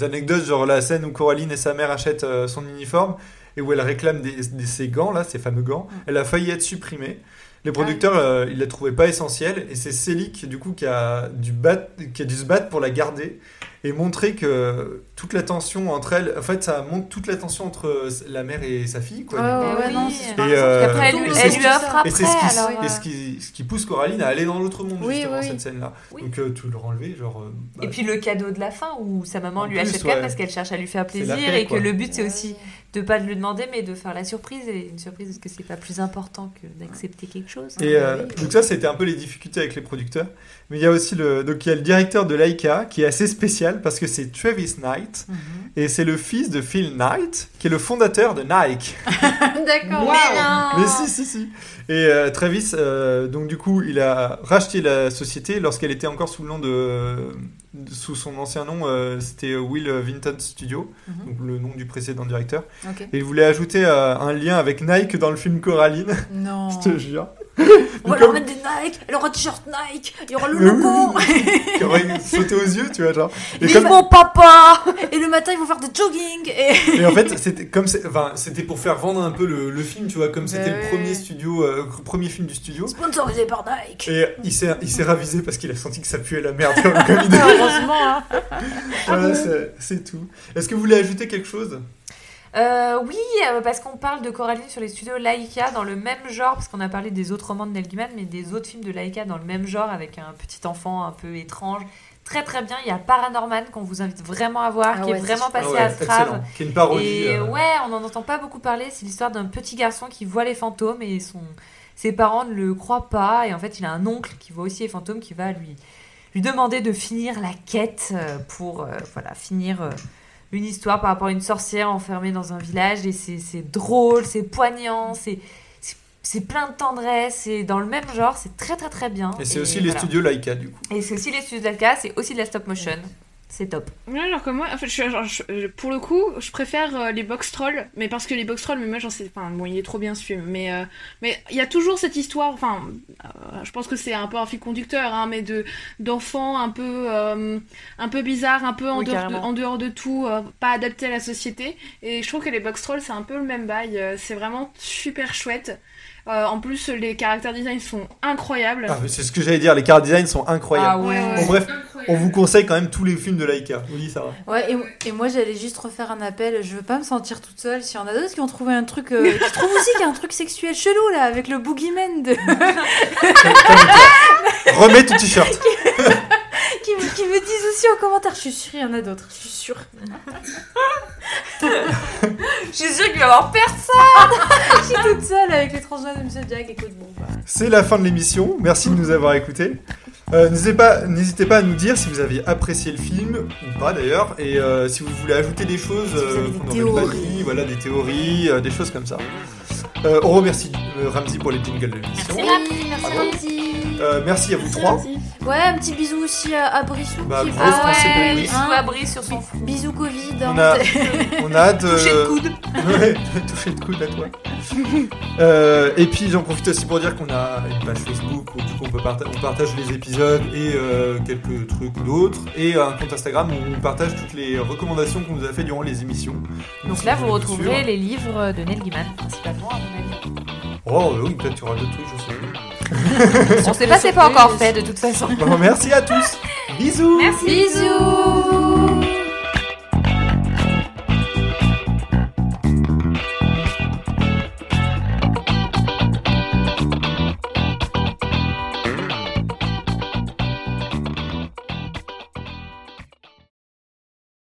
anecdotes, genre la scène où Coraline et sa mère achètent euh, son uniforme et où elle réclame des, des- ses gants, là, ces fameux gants. Elle a failli être supprimée. Les producteurs, euh, ils la trouvaient pas essentielle et c'est Célic, du coup, qui a, dû battre, qui a dû se battre pour la garder et montrer que toute la tension entre elles, en fait, ça montre toute la tension entre la mère et sa fille, quoi. Coup. ouais, non, Et, euh. Après, elle, Tout lui- elle offre après. Et c'est ce alors, euh, ce qui, ce qui pousse Coraline à aller dans l'autre monde, Oui, justement, oui, cette scène-là. Oui. Donc, euh, tu le renlever, genre. euh, bah, Et puis le cadeau de la fin où sa maman En lui plus, achète ouais. parce qu'elle cherche à lui faire plaisir paix, et que le but c'est aussi de pas de lui demander mais de faire la surprise et une surprise est-ce que c'est pas plus important que d'accepter quelque chose Et Ah, euh, oui. donc ça, c'était un peu les difficultés avec les producteurs. Mais il y a aussi le, donc il y a le directeur de Laika qui est assez spécial parce que c'est Travis Knight Mhm. et c'est le fils de Phil Knight qui est le fondateur de Nike. D'accord. Mais si, si, si. Et euh, Travis, euh, donc du coup, il a racheté la société lorsqu'elle était encore sous le nom de, de- sous son ancien nom, euh, c'était Will Vinton Studio, Mhm. donc le nom du précédent directeur. Et il voulait ajouter euh, un lien avec Nike dans le film Coraline, Non. je te jure. On va Comme- leur mettre des Nike, elle aura un t-shirt Nike, il y aura le logo. qui aurait sauté aux yeux, tu vois, genre. Et, Vive comme- mon papa Et le matin, ils vont faire des jogging. Et... et en fait, c'était comme c'est- enfin, c'était pour faire vendre un peu le, le film, tu vois, comme c'était le premier studio, euh, premier film du studio. Sponsorisé par Nike. Et il s'est, il s'est ravisé parce qu'il a senti que ça puait la merde comme, comme idée. Heureusement, hein. Voilà, c'est, c'est tout. Est-ce que vous voulez ajouter quelque chose? Euh, oui, euh, parce qu'on parle de Coraline sur les studios Laika dans le même genre, parce qu'on a parlé des autres romans de Neil Gaiman, mais des autres films de Laika dans le même genre avec un petit enfant un peu étrange. Très très bien, il y a Paranorman qu'on vous invite vraiment à voir, Ah qui ouais, est vraiment passé Ah à ouais, excellent. Qui est une parodie. Et euh, ouais, on n'en entend pas beaucoup parler. C'est l'histoire d'un petit garçon qui voit les fantômes et son... ses parents ne le croient pas. Et en fait, il a un oncle qui voit aussi les fantômes qui va lui, lui demander de finir la quête euh, pour euh, voilà, finir euh, une histoire par rapport à une sorcière enfermée dans un village. Et c'est drôle, c'est poignant, c'est. c'est- plein de tendresse, c'est dans le même genre, c'est très très très bien. Et c'est aussi les voilà. studios Laika, du coup. Et c'est aussi les studios Laika, c'est aussi de la stop motion. C'est top. Ouais, alors que moi, en fait, je, suis- genre, je- je- pour le coup, je préfère euh, les box trolls, mais parce que les box trolls, mais moi j'en sais, enfin, bon, il est trop bien ce film, mais euh, mais il y a toujours cette histoire, enfin, euh, je pense que c'est un peu un fil conducteur, hein, mais de d'enfants un peu euh, un peu bizarres, un peu en, Oui, dehors de, carrément. en dehors de tout, euh, pas adaptés à la société, et je trouve que les box trolls c'est un peu le même bail, euh, c'est vraiment super chouette. Euh, en plus, les caractères design sont incroyables. Ah, c'est ce que j'allais dire, les car design sont incroyables. Ah ouais. Bon, bref, on vous conseille quand même tous les films de Laika. Oui, ça va. Ouais, et, et moi j'allais juste refaire un appel. Je veux pas me sentir toute seule. S'il y en a d'autres qui ont trouvé un truc, euh, qui trouvent aussi qu'il y a un truc sexuel chelou là, avec le boogeyman de... Remets ton t-shirt. qui, me- qui me disent aussi en commentaire. Je suis sûre, il y en a d'autres. Je suis sûre. Je suis sûre qu'il va y avoir personne Je suis toute seule avec les transgenres de Monsieur Jack. Écoute, bon, bah. C'est la fin de l'émission. Merci de nous avoir écoutés. Euh, N'hésitez pas, n'hésitez pas à nous dire si vous avez apprécié le film ou pas d'ailleurs, et euh, si vous voulez ajouter des choses euh, des théories. voilà, des théories, euh, des choses comme ça. On remercie Ramsey pour les jingles de l'émission. Merci, merci. Ramsey. Euh, merci à vous trois. Ouais, un petit bisou aussi à, à Brissou. Bah, qui grosse pour Ouais, Brice. hein. À Brice sur son front. Bisous Covid. On hein. a, on a hâte. Toucher de coude. Ouais, toucher de coude à toi. Euh, et puis j'en profite aussi pour dire qu'on a une page Facebook où du coup on, peut parta- on partage les épisodes et euh, quelques trucs d'autres. Et un compte Instagram où on partage toutes les recommandations qu'on nous a fait durant les émissions. Donc là, vous retrouverez les livres de Neil Gaiman, principalement, à mon avis. Oh oui, peut-être qu'il y aura d'autres trucs, je sais. On sait pas, c'est pas encore fait de toute façon. Bon, merci à tous. Bisous. Merci. Bisous.